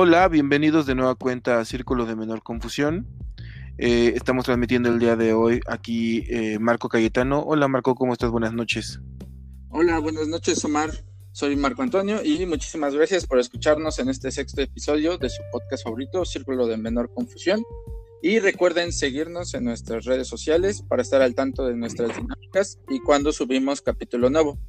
Hola, bienvenidos de nueva cuenta a Círculo de Menor Confusión. Eh, estamos transmitiendo el día de hoy aquí eh, Marco Cayetano. Hola Marco, ¿cómo estás? Buenas noches. Hola, buenas noches Omar. Soy Marco Antonio y muchísimas gracias por escucharnos en este sexto episodio de su podcast favorito, Círculo de Menor Confusión. Y recuerden seguirnos en nuestras redes sociales para estar al tanto de nuestras dinámicas y cuando subimos capítulo nuevo.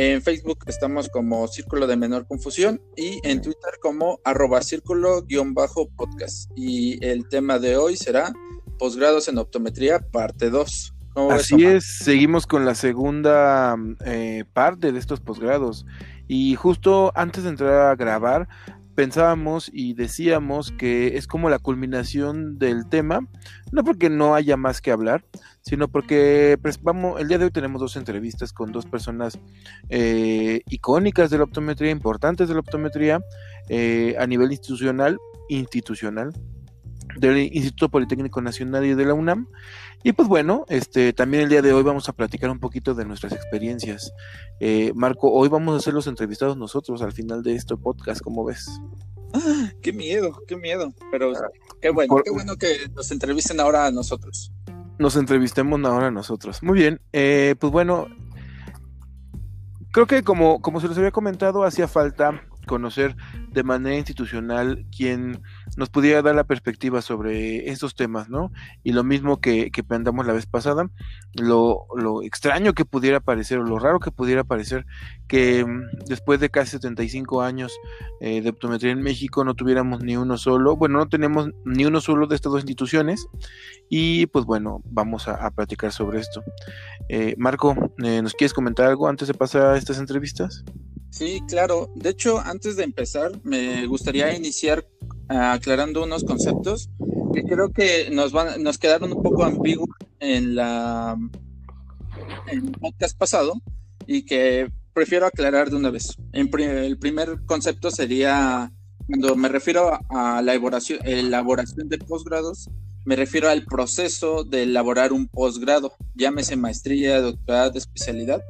En Facebook estamos como Círculo de Menor Confusión y en Twitter como arroba círculo-podcast. Y el tema de hoy será posgrados en optometría, parte 2. Así es, seguimos con la segunda eh, parte de estos posgrados. Y justo antes de entrar a grabar, pensábamos y decíamos que es como la culminación del tema, no porque no haya más que hablar, sino porque pues, vamos, el día de hoy tenemos dos entrevistas con dos personas eh, icónicas de la optometría, importantes de la optometría eh, a nivel institucional, institucional del Instituto Politécnico Nacional y de la UNAM. Y pues bueno, este también el día de hoy vamos a platicar un poquito de nuestras experiencias. Eh, Marco, hoy vamos a ser los entrevistados nosotros al final de este podcast, ¿cómo ves? Ah, qué miedo, qué miedo. Pero qué bueno, qué bueno que nos entrevisten ahora a nosotros. Nos entrevistemos ahora a nosotros. Muy bien, eh, pues bueno, creo que como, como se les había comentado, hacía falta conocer de manera institucional quien nos pudiera dar la perspectiva sobre estos temas, ¿no? Y lo mismo que, que planteamos la vez pasada, lo, lo, extraño que pudiera parecer, o lo raro que pudiera parecer, que mm, después de casi 75 años eh, de optometría en México no tuviéramos ni uno solo, bueno, no tenemos ni uno solo de estas dos instituciones, y pues bueno, vamos a, platicar sobre esto. Eh, Marco, eh, ¿nos quieres comentar algo antes de pasar a estas entrevistas? Sí, claro. De hecho, antes de empezar, me gustaría iniciar ah, aclarando unos conceptos que creo que nos van, nos quedaron un poco ambiguos en la en el podcast pasado y que prefiero aclarar de una vez. el primer concepto sería cuando me refiero a la elaboración, elaboración de posgrados, me refiero al proceso de elaborar un posgrado, llámese maestría, doctorado, especialidad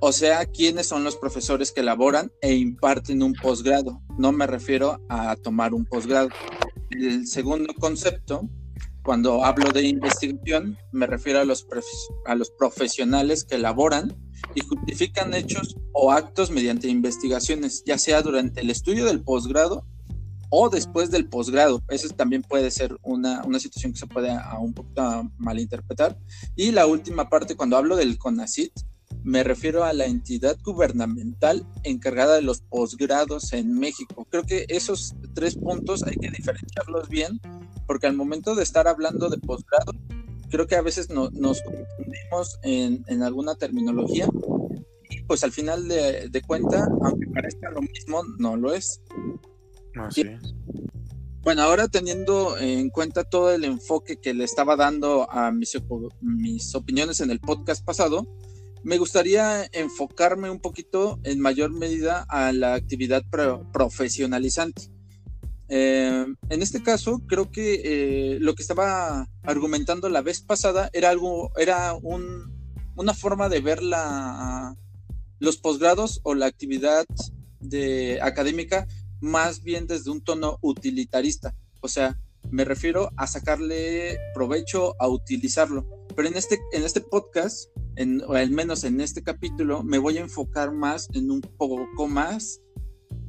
o sea, quiénes son los profesores que elaboran e imparten un posgrado. No me refiero a tomar un posgrado. El segundo concepto, cuando hablo de investigación, me refiero a los, a los profesionales que elaboran y justifican hechos o actos mediante investigaciones, ya sea durante el estudio del posgrado o después del posgrado. Eso también puede ser una, una situación que se puede a un poco malinterpretar. Y la última parte, cuando hablo del CONACIT, me refiero a la entidad gubernamental encargada de los posgrados en México. Creo que esos tres puntos hay que diferenciarlos bien, porque al momento de estar hablando de posgrado, creo que a veces nos confundimos en, alguna terminología y pues al final de, de, cuenta, aunque parezca lo mismo, no lo es. Así Bueno, ahora teniendo en cuenta todo el enfoque que le estaba dando a mis, mis opiniones en el podcast pasado, me gustaría enfocarme un poquito en mayor medida a la actividad profesionalizante. Eh, en este caso, creo que eh, lo que estaba argumentando la vez pasada era algo, era una forma de ver la, los posgrados o la actividad de, académica más bien desde un tono utilitarista. O sea, me refiero a sacarle provecho, a utilizarlo. Pero en este, en este podcast o al menos en este capítulo, me voy a enfocar más en un poco más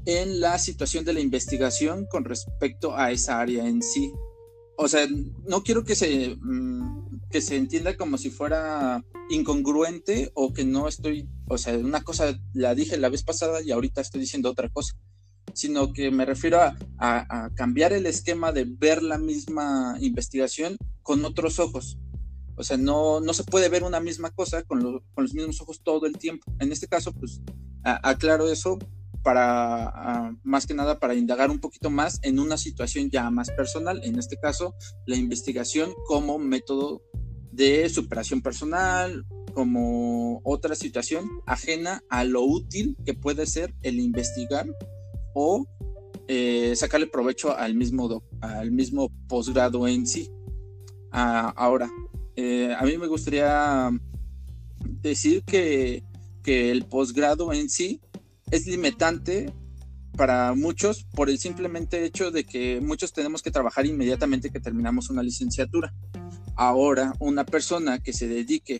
en la situación de la investigación con respecto a esa área en sí. O sea, no quiero que se, mm, que se entienda como si fuera incongruente o que no estoy, o sea, una cosa la dije la vez pasada y ahorita estoy diciendo otra cosa, sino que me refiero a, a cambiar el esquema de ver la misma investigación con otros ojos. O sea, no, no se puede ver una misma cosa con, los mismos ojos todo el tiempo. En este caso, pues aclaro eso para, más que nada, para indagar un poquito más en una situación ya más personal. En este caso, la investigación como método de superación personal, como otra situación ajena a lo útil que puede ser el investigar o eh, sacarle provecho al mismo, al mismo posgrado en sí. Ah, ahora, eh, a mí me gustaría decir que, el posgrado en sí es limitante para muchos por el simplemente hecho de que muchos tenemos que trabajar inmediatamente que terminamos una licenciatura. Ahora, una persona que se dedique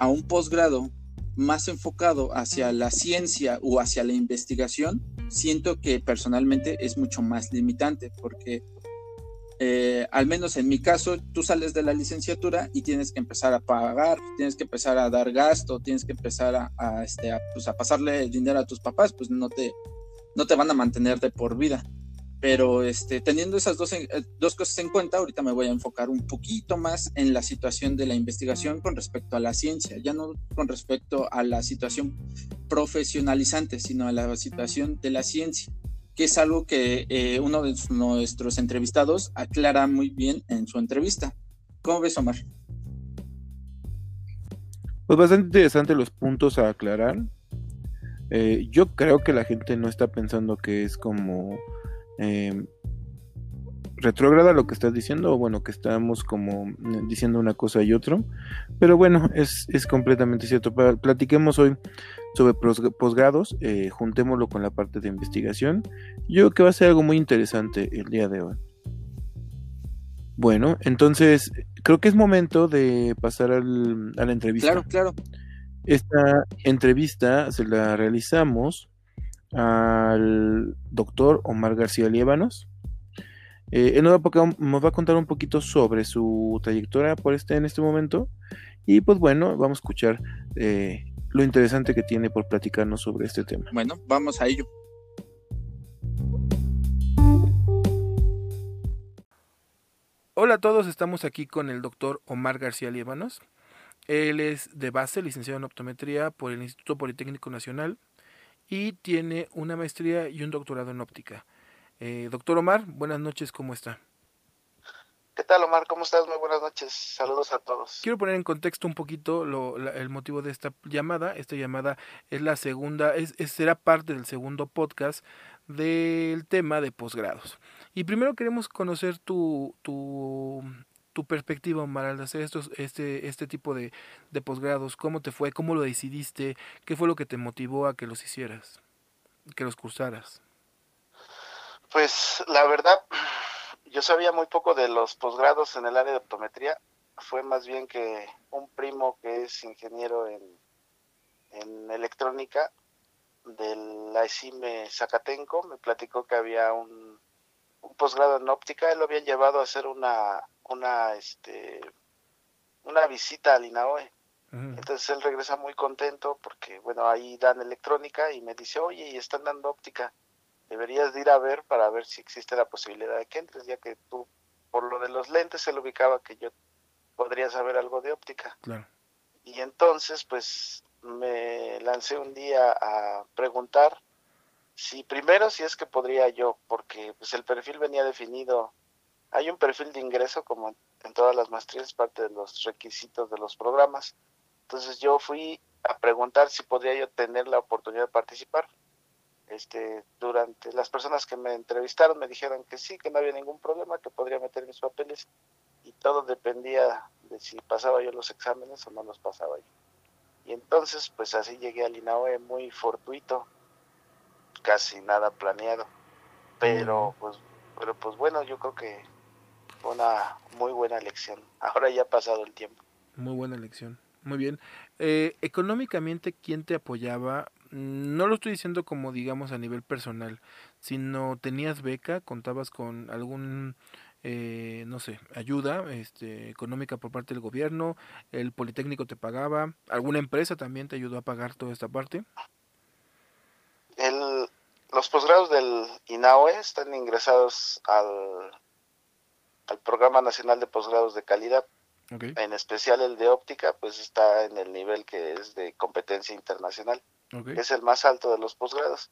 a un posgrado más enfocado hacia la ciencia o hacia la investigación, siento que personalmente es mucho más limitante porque eh, al menos en mi caso, tú sales de la licenciatura y tienes que empezar a pagar, tienes que empezar a dar gasto, tienes que empezar a, este, pues, a pasarle dinero a tus papás, pues no te, no te van a mantener de por vida. Pero este, teniendo esas dos, eh, dos cosas en cuenta, ahorita me voy a enfocar un poquito más en la situación de la investigación con respecto a la ciencia, ya no con respecto a la situación profesionalizante, sino a la situación de la ciencia, que es algo que eh, uno de nuestros entrevistados aclara muy bien en su entrevista. ¿Cómo ves, Omar? Pues bastante interesante los puntos a aclarar. Eh, yo creo que la gente no está pensando que es como eh, retrógrada lo que estás diciendo, o bueno, que estamos como eh, diciendo una cosa y otro, pero bueno, es, es completamente cierto. Platiquemos hoy sobre posgrados, eh, juntémoslo con la parte de investigación. Yo creo que va a ser algo muy interesante el día de hoy. Bueno, entonces creo que es momento de pasar al, a la entrevista. Claro, claro. Esta entrevista se la realizamos al doctor Omar García Liévanos. Eh, él nos va, a contar un poquito sobre su trayectoria por este, en este momento. Y pues bueno, vamos a escuchar eh, lo interesante que tiene por platicarnos sobre este tema. Bueno, vamos a ello. Hola a todos, estamos aquí con el doctor Omar García Liévanos. Él es de base, licenciado en optometría por el Instituto Politécnico Nacional y tiene una maestría y un doctorado en óptica. Eh, doctor Omar, buenas noches, ¿cómo está? ¿Qué tal, Omar? ¿Cómo estás? Muy buenas noches. Saludos a todos. Quiero poner en contexto un poquito lo, el motivo de esta llamada. Esta llamada es la segunda, es, será parte del segundo podcast del tema de posgrados. Y primero queremos conocer tu, tu, tu perspectiva, Omar, al hacer estos, este, este tipo de, posgrados? ¿Cómo te fue? ¿Cómo lo decidiste? ¿Qué fue lo que te motivó a que los hicieras? Que los cursaras. Pues la verdad, yo sabía muy poco de los posgrados en el área de optometría. Fue más bien que un primo que es ingeniero en, en electrónica de la ECIME Zacatenco me platicó que había un, un posgrado en óptica. Él lo habían llevado a hacer una una, este, una visita al INAOE. Entonces él regresa muy contento porque, bueno, ahí dan electrónica y me dice, oye, y están dando óptica. Deberías de ir a ver para ver si existe la posibilidad de que entres, ya que tú, por lo de los lentes, él ubicaba que yo podría saber algo de óptica. Y entonces, pues, me lancé un día a preguntar si primero si es que podría yo, porque pues el perfil venía definido hay un perfil de ingreso como en todas las maestrías, parte de los requisitos de los programas. Entonces yo fui a preguntar si podría yo tener la oportunidad de participar. Este, durante las personas que me entrevistaron me dijeron que sí, que no había ningún problema, que podría meter mis papeles y todo dependía de si pasaba yo los exámenes o no los pasaba yo. Y entonces, pues así llegué al INAOE muy fortuito, casi nada planeado. Pero pues, pero pues bueno, yo creo que una muy buena elección. Ahora ya ha pasado el tiempo. Muy buena elección. Muy bien. Eh, económicamente, ¿quién te apoyaba? No lo estoy diciendo como digamos a nivel personal, sino tenías beca, contabas con algún, eh, no sé, ayuda este, económica por parte del gobierno, el Politécnico te pagaba, alguna empresa también te ayudó a pagar toda esta parte. El, los posgrados del INAOE están ingresados al al Programa Nacional de Posgrados de Calidad. En especial el de óptica, pues está en el nivel que es de competencia internacional. Es el más alto de los posgrados.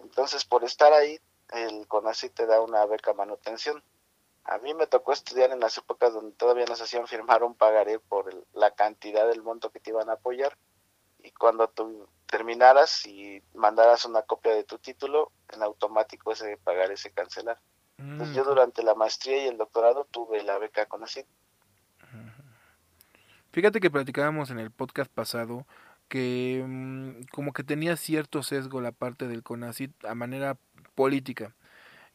Entonces, por estar ahí, el CONACYT te da una beca manutención. A mí me tocó estudiar en las épocas donde todavía nos hacían firmar un pagaré por la cantidad del monto que te iban a apoyar. Y cuando tú terminaras y mandaras una copia de tu título, en automático ese pagaré se cancelar. Pues yo durante la maestría y el doctorado tuve la beca con así Fíjate que platicábamos en el podcast pasado que mm, como que tenía cierto sesgo la parte del CONACIT a manera política.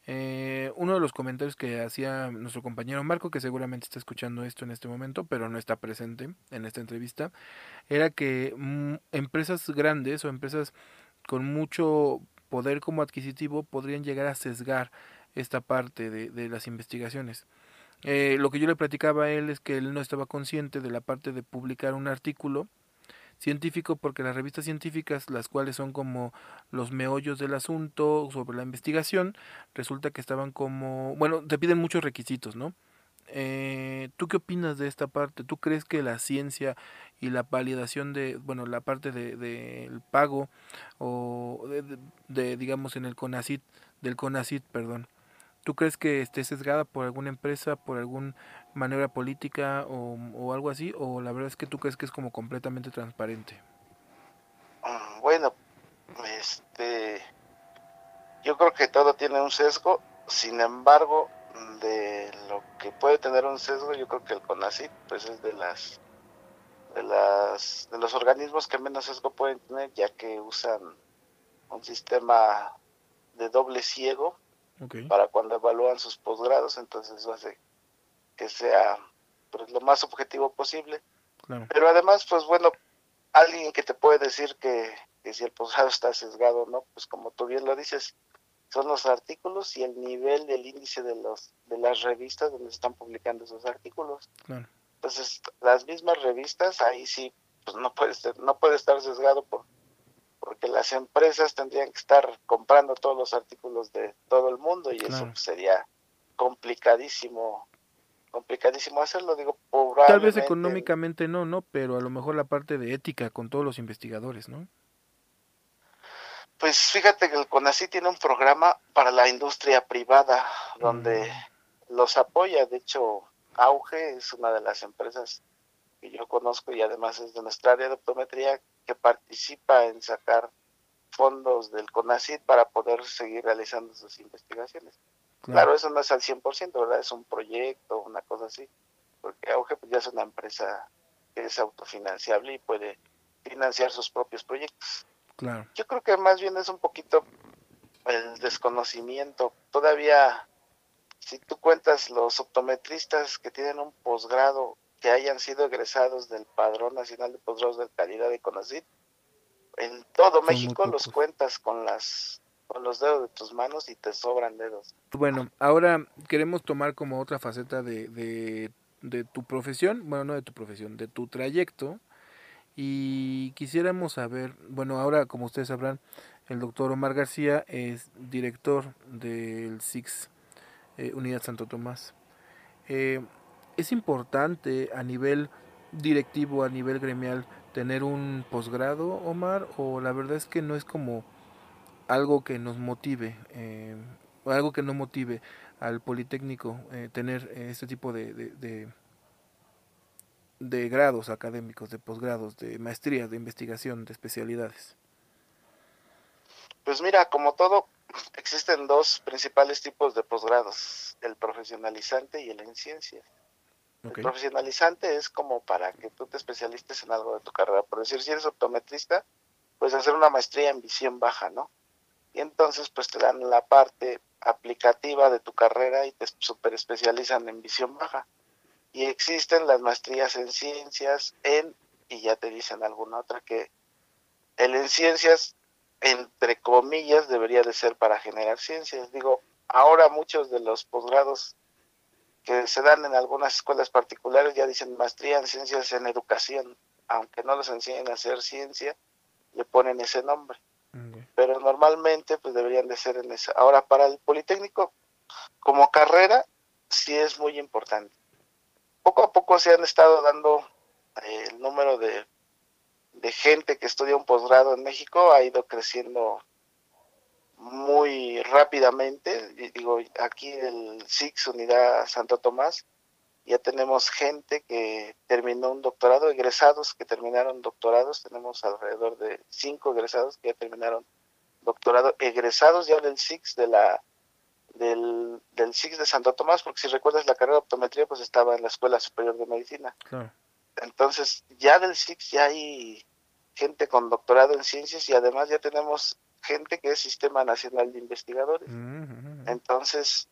Eh, uno de los comentarios que hacía nuestro compañero Marco, que seguramente está escuchando esto en este momento, pero no está presente en esta entrevista, era que mm, empresas grandes o empresas con mucho poder como adquisitivo podrían llegar a sesgar esta parte de, de las investigaciones. Eh, lo que yo le platicaba a él es que él no estaba consciente de la parte de publicar un artículo científico porque las revistas científicas, las cuales son como los meollos del asunto sobre la investigación, resulta que estaban como, bueno, te piden muchos requisitos, ¿no? Eh, ¿Tú qué opinas de esta parte? ¿Tú crees que la ciencia y la validación de, bueno, la parte del de, pago o de, de, digamos, en el CONACIT, del CONACIT, perdón, ¿Tú crees que esté sesgada por alguna empresa, por alguna manera política o, algo así? ¿O la verdad es que tú crees que es como completamente transparente? Mm, bueno, este, yo creo que todo tiene un sesgo. Sin embargo, de lo que puede tener un sesgo, yo creo que el CONACYT, pues es de las de las de los organismos que menos sesgo pueden tener, ya que usan un sistema de doble ciego para cuando evalúan sus posgrados, entonces eso hace que sea pues, lo más objetivo posible. Pero además, pues bueno, alguien que te puede decir que, si el posgrado está sesgado no, pues como tú bien lo dices, son los artículos y el nivel del índice de los de las revistas donde están publicando esos artículos. Entonces, las mismas revistas ahí sí pues no puede ser, no puede estar sesgado por porque las empresas tendrían que estar comprando todos los artículos de todo el mundo y eso sería complicadísimo complicadísimo hacerlo digo tal vez económicamente no no pero a lo mejor la parte de ética con todos los investigadores no pues fíjate que el CONACI tiene un programa para la industria privada donde mm. los apoya. De hecho Auge es una de las empresas que yo conozco y además es de nuestra área de optometría que participa en sacar fondos del CONACID para poder seguir realizando sus investigaciones. Claro, eso no es al 100%, ¿verdad? Es un proyecto, una cosa así, porque Auge pues, ya es una empresa que es autofinanciable y puede financiar sus propios proyectos. Claro. Yo creo que más bien es un poquito el desconocimiento. Todavía, si tú cuentas los optometristas que tienen un posgrado que hayan sido egresados del Padrón Nacional de Posgrados de Calidad de CONACYT, en todo México los cuentas con las con los dedos de tus manos y te sobran dedos. Bueno, ahora queremos tomar como otra faceta de, de, de tu profesión, bueno, no de tu profesión, de tu trayecto, y quisiéramos saber, bueno, ahora como ustedes sabrán, el doctor Omar García es director del SIX eh, Unidad Santo Tomás. Eh, es importante a nivel directivo, a nivel gremial, tener un posgrado, Omar, o la verdad es que no es como algo que nos motive, eh, o algo que no motive al Politécnico eh, tener este tipo de, de, de, grados académicos, de posgrados, de maestrías, de investigación, de especialidades. Pues mira, como todo, existen dos principales tipos de posgrados, el profesionalizante y el en ciencias. El profesionalizante es como para que tú te especialistes en algo de tu carrera. Por decir, si eres optometrista, puedes hacer una maestría en visión baja, ¿no? Y entonces pues te dan la parte aplicativa de tu carrera y te super especializan en visión baja. Y existen las maestrías en ciencias, en, y ya te dicen alguna otra que el en ciencias, entre comillas, debería de ser para generar ciencias. Digo, ahora muchos de los posgrados que se dan en algunas escuelas particulares, ya dicen maestría en ciencias en educación, aunque no los enseñen a hacer ciencia, le ponen ese nombre. Pero normalmente pues deberían de ser en esa. Ahora, para el Politécnico, como carrera, sí es muy importante. Poco a poco se han estado dando eh, el número de, de gente que estudia un posgrado en México, ha ido creciendo muy rápidamente. Digo, aquí el SIX Unidad Santo Tomás, ya tenemos gente que terminó un doctorado, egresados que terminaron doctorados, tenemos alrededor de cinco egresados que ya terminaron doctorado, egresados ya del SIX de la del, del SIX de Santo Tomás, porque si recuerdas la carrera de optometría, pues estaba en la Escuela Superior de Medicina. Entonces, ya del SIX ya hay gente con doctorado en ciencias y además ya tenemos gente que es Sistema Nacional de Investigadores. Entonces,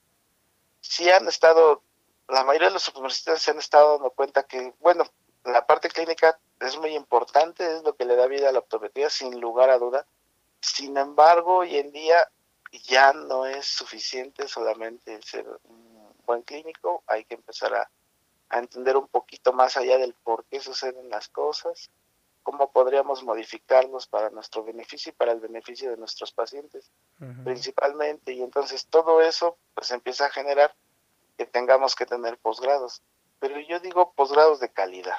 sí han estado, la mayoría de los universitarios se han estado dando cuenta que, bueno, la parte clínica es muy importante, es lo que le da vida a la optometría, sin lugar a duda. Sin embargo, hoy en día ya no es suficiente solamente ser un buen clínico, hay que empezar a, a entender un poquito más allá del por qué suceden las cosas, cómo podríamos modificarlos para nuestro beneficio y para el beneficio de nuestros pacientes principalmente. Y entonces todo eso pues empieza a generar que tengamos que tener posgrados. Pero yo digo posgrados de calidad.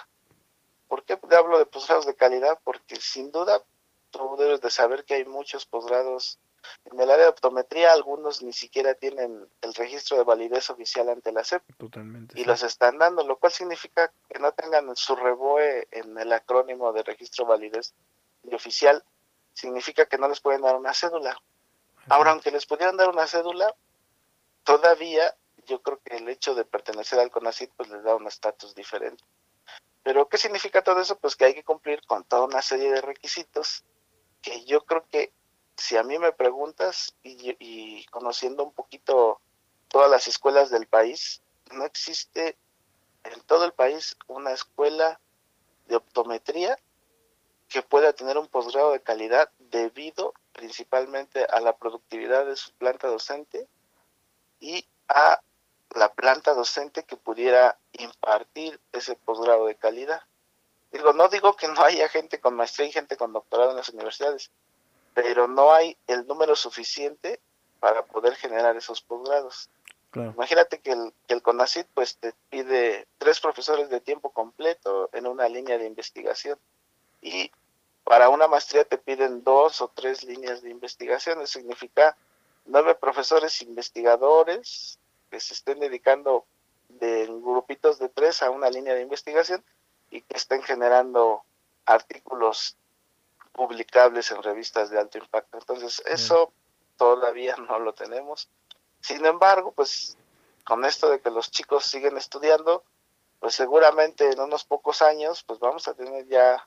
¿Por qué hablo de posgrados de calidad? Porque sin duda tú debes de saber que hay muchos posgrados en el área de optometría, algunos ni siquiera tienen el registro de validez oficial ante la SEP. Totalmente. Y los están dando, lo cual significa que no tengan su reboe en el acrónimo de registro de validez y oficial, significa que no les pueden dar una cédula. Ahora, aunque les pudieran dar una cédula, todavía yo creo que el hecho de pertenecer al CONACYT pues les da un estatus diferente. Pero ¿qué significa todo eso? Pues que hay que cumplir con toda una serie de requisitos que yo creo que si a mí me preguntas y, conociendo un poquito todas las escuelas del país, no existe en todo el país una escuela de optometría que pueda tener un posgrado de calidad debido principalmente a la productividad de su planta docente y a la planta docente que pudiera impartir ese posgrado de calidad. Digo, no digo que no haya gente con maestría y gente con doctorado en las universidades, pero no hay el número suficiente para poder generar esos posgrados. Imagínate que el, que el CONACIT pues te pide tres profesores de tiempo completo en una línea de investigación. Y para una maestría te piden dos o tres líneas de investigación, eso significa nueve profesores investigadores que se estén dedicando de grupitos de tres a una línea de investigación y que estén generando artículos publicables en revistas de alto impacto. Entonces, eso todavía no lo tenemos. Sin embargo, pues con esto de que los chicos siguen estudiando, pues seguramente en unos pocos años, pues vamos a tener ya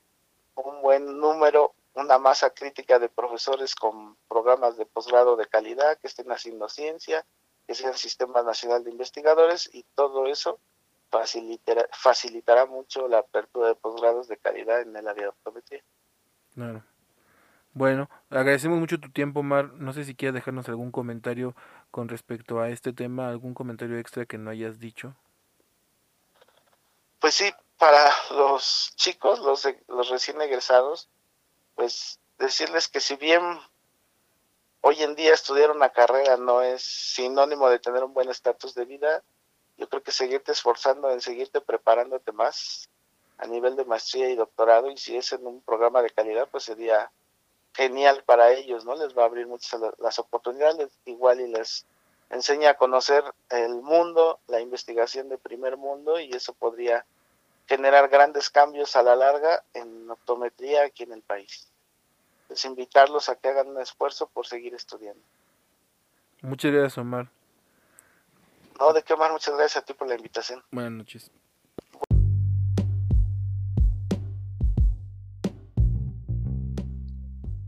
un buen número, una masa crítica de profesores con programas de posgrado de calidad que estén haciendo ciencia, que sea el Sistema Nacional de Investigadores y todo eso facilitará, facilitará mucho la apertura de posgrados de calidad en el área de optometría. Claro. Bueno, agradecemos mucho tu tiempo, Mar. No sé si quieres dejarnos algún comentario con respecto a este tema, algún comentario extra que no hayas dicho. Pues sí, para los chicos, los, los recién egresados, pues decirles que si bien hoy en día estudiar una carrera no es sinónimo de tener un buen estatus de vida, yo creo que seguirte esforzando en seguirte preparándote más a nivel de maestría y doctorado y si es en un programa de calidad, pues sería genial para ellos, ¿no? Les va a abrir muchas las oportunidades, igual y les enseña a conocer el mundo, la investigación de primer mundo y eso podría generar grandes cambios a la larga en optometría aquí en el país. Es invitarlos a que hagan un esfuerzo por seguir estudiando. Muchas gracias, Omar. No, de qué, Omar, muchas gracias a ti por la invitación. Buenas noches.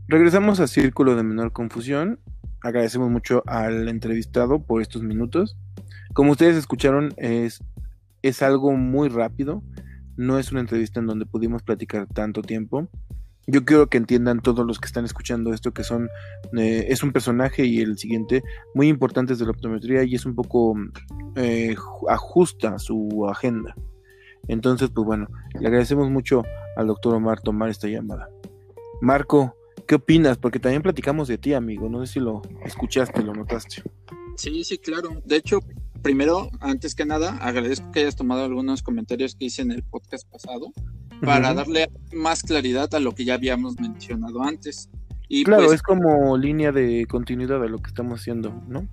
Regresamos a Círculo de Menor Confusión. Agradecemos mucho al entrevistado por estos minutos. Como ustedes escucharon, es, es algo muy rápido. No es una entrevista en donde pudimos platicar tanto tiempo. Yo quiero que entiendan todos los que están escuchando esto que son eh, es un personaje y el siguiente muy importantes de la optometría y es un poco eh, ajusta su agenda. Entonces, pues bueno, le agradecemos mucho al doctor Omar tomar esta llamada. Marco, ¿Qué opinas? Porque también platicamos de ti, amigo. No sé si lo escuchaste, lo notaste. Sí, sí, claro. De hecho, primero, antes que nada, agradezco que hayas tomado algunos comentarios que hice en el podcast pasado para darle más claridad a lo que ya habíamos mencionado antes. Y claro, pues es como línea de continuidad de lo que estamos haciendo, ¿no?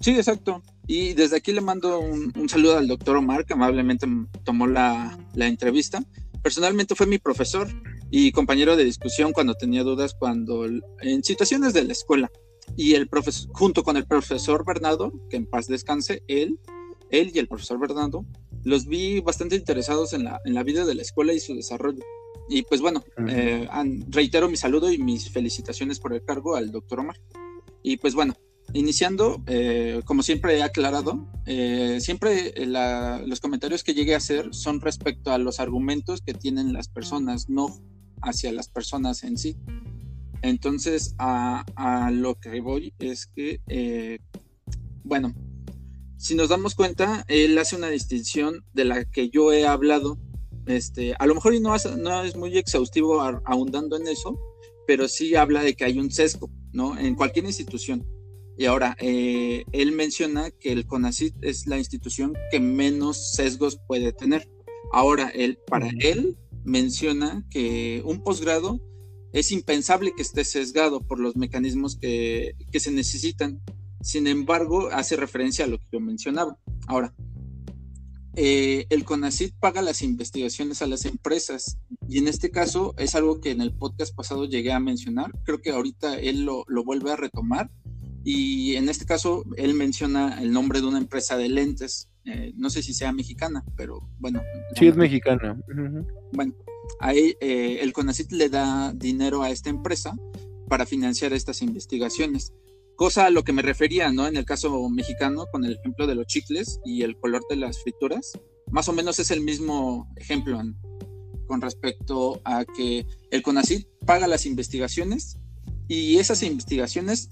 Sí, exacto. Y desde aquí le mando un, saludo al doctor Omar, que amablemente tomó la, la entrevista. Personalmente fue mi profesor y compañero de discusión cuando tenía dudas cuando en situaciones de la escuela. Y el profesor junto con el profesor Bernardo que en paz descanse él él y el profesor Bernardo los vi bastante interesados en la, en la vida de la escuela y su desarrollo. Y pues bueno, eh, reitero mi saludo y mis felicitaciones por el cargo al doctor Omar. Y pues bueno, iniciando, eh, como siempre he aclarado, eh, siempre los comentarios que llegué a hacer son respecto a los argumentos que tienen las personas, no hacia las personas en sí. Entonces, a, a lo que voy es que, bueno, si nos damos cuenta, él hace una distinción de la que yo he hablado. Este, a lo mejor no, no es muy exhaustivo ahondando en eso, pero sí habla de que hay un sesgo, ¿no? En cualquier institución. Y ahora, eh, él menciona que el CONACIT es la institución que menos sesgos puede tener. Ahora, él, para él, menciona que un posgrado es impensable que esté sesgado por los mecanismos que, que se necesitan sin embargo, hace referencia a lo que yo mencionaba. Ahora, eh, el CONACIT paga las investigaciones a las empresas y en este caso es algo que en el podcast pasado llegué a mencionar. Creo que ahorita él lo, vuelve a retomar y en este caso él menciona el nombre de una empresa de lentes. Eh, no sé si sea mexicana, pero bueno. Sí, es mexicana. Bueno, ahí eh, el CONACIT le da dinero a esta empresa para financiar estas investigaciones. Cosa a lo que me refería, ¿no? En el caso mexicano, con el ejemplo de los chicles y el color de las frituras, más o menos es el mismo ejemplo con respecto a que el CONACID paga las investigaciones y esas investigaciones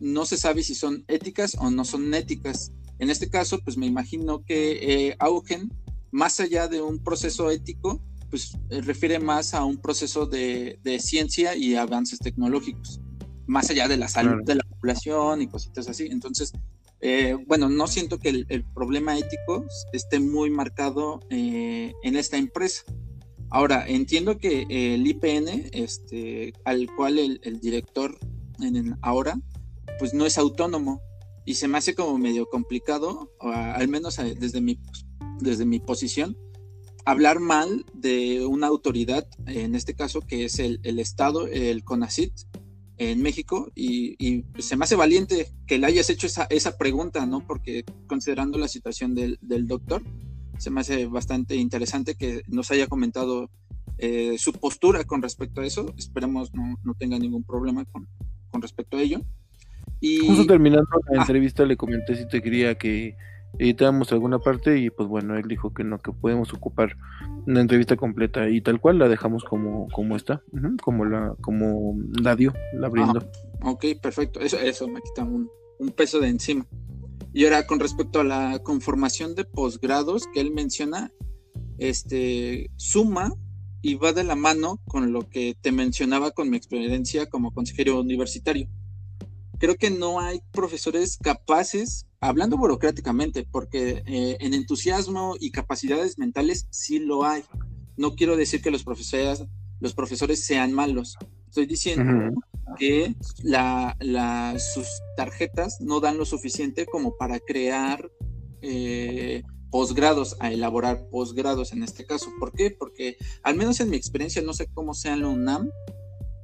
no se sabe si son éticas o no son éticas. En este caso, pues me imagino que eh, Augen, más allá de un proceso ético, pues eh, refiere más a un proceso de ciencia y avances tecnológicos más allá de la salud de la población y cositas así. Entonces, eh, bueno, no siento que el, problema ético esté muy marcado eh, en esta empresa. Ahora, entiendo que el IPN, este, al cual el, director en, ahora, pues no es autónomo y se me hace como medio complicado, al menos eh, desde mi, desde mi posición, hablar mal de una autoridad, en este caso que es el, el Estado, el CONACIT, en México y, se me hace valiente que le hayas hecho esa, esa pregunta, ¿no? Porque considerando la situación del, del, doctor, se me hace bastante interesante que nos haya comentado eh, su postura con respecto a eso. Esperemos no, no tenga ningún problema con, con respecto a ello. Y... Justo terminando la ah. entrevista le comenté si te quería que editáramos alguna parte y pues bueno, él dijo que no, que podemos ocupar una entrevista completa y tal cual la dejamos como, como está, como la, como la dio, la brindó. ok, perfecto, eso, eso me quita un, peso de encima. Y ahora con respecto a la conformación de posgrados que él menciona, este suma y va de la mano con lo que te mencionaba con mi experiencia como consejero universitario. Creo que no hay profesores capaces hablando burocráticamente, porque eh, en entusiasmo y capacidades mentales sí lo hay. No quiero decir que los profesores, los profesores sean malos. Estoy diciendo que la, sus tarjetas no dan lo suficiente como para crear eh, posgrados, a elaborar posgrados en este caso. ¿Por qué? Porque al menos en mi experiencia, no sé cómo sea en la UNAM,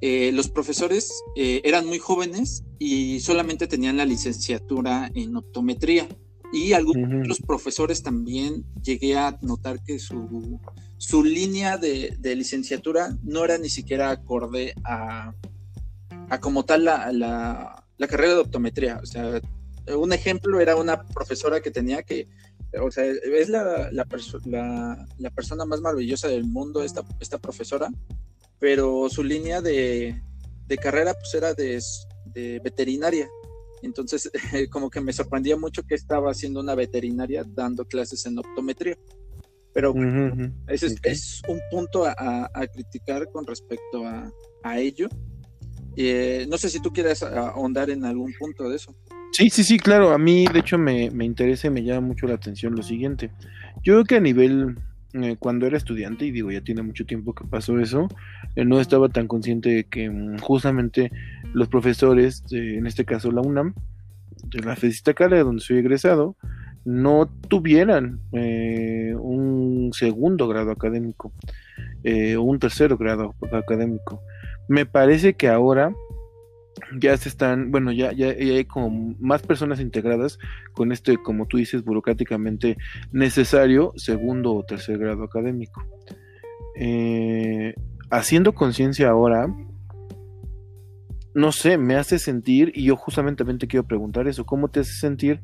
eh, los profesores eh, eran muy jóvenes y solamente tenían la licenciatura en optometría. Y algunos profesores también llegué a notar que su, su línea de, licenciatura no era ni siquiera acorde a, a como tal la, la, carrera de optometría. O sea, un ejemplo era una profesora que tenía que, o sea, es la, la, la persona más maravillosa del mundo, esta, esta profesora, pero su línea de, carrera pues era de, veterinaria. Entonces, como que me sorprendía mucho que estaba haciendo una veterinaria dando clases en optometría. Pero ese es, un punto a, criticar con respecto a, ello. Eh, no sé si tú quieres ahondar en algún punto de eso. Sí, sí, sí, claro. A mí, de hecho, me, me interesa y me llama mucho la atención lo siguiente. Yo creo que a nivel eh, cuando era estudiante, y digo, ya tiene mucho tiempo que pasó eso, eh, no estaba tan consciente de que mm, justamente los profesores, en este caso la UNAM, de la Fedistacala, donde soy egresado, no tuvieran eh, un segundo grado académico o un tercer grado académico. Me parece que ahora ya se están, bueno, ya, ya, hay como más personas integradas con este, como tú dices, burocráticamente necesario segundo o tercer grado académico. Eh, haciendo conciencia ahora, no sé, me hace sentir, y yo justamente también te quiero preguntar eso, ¿cómo te hace sentir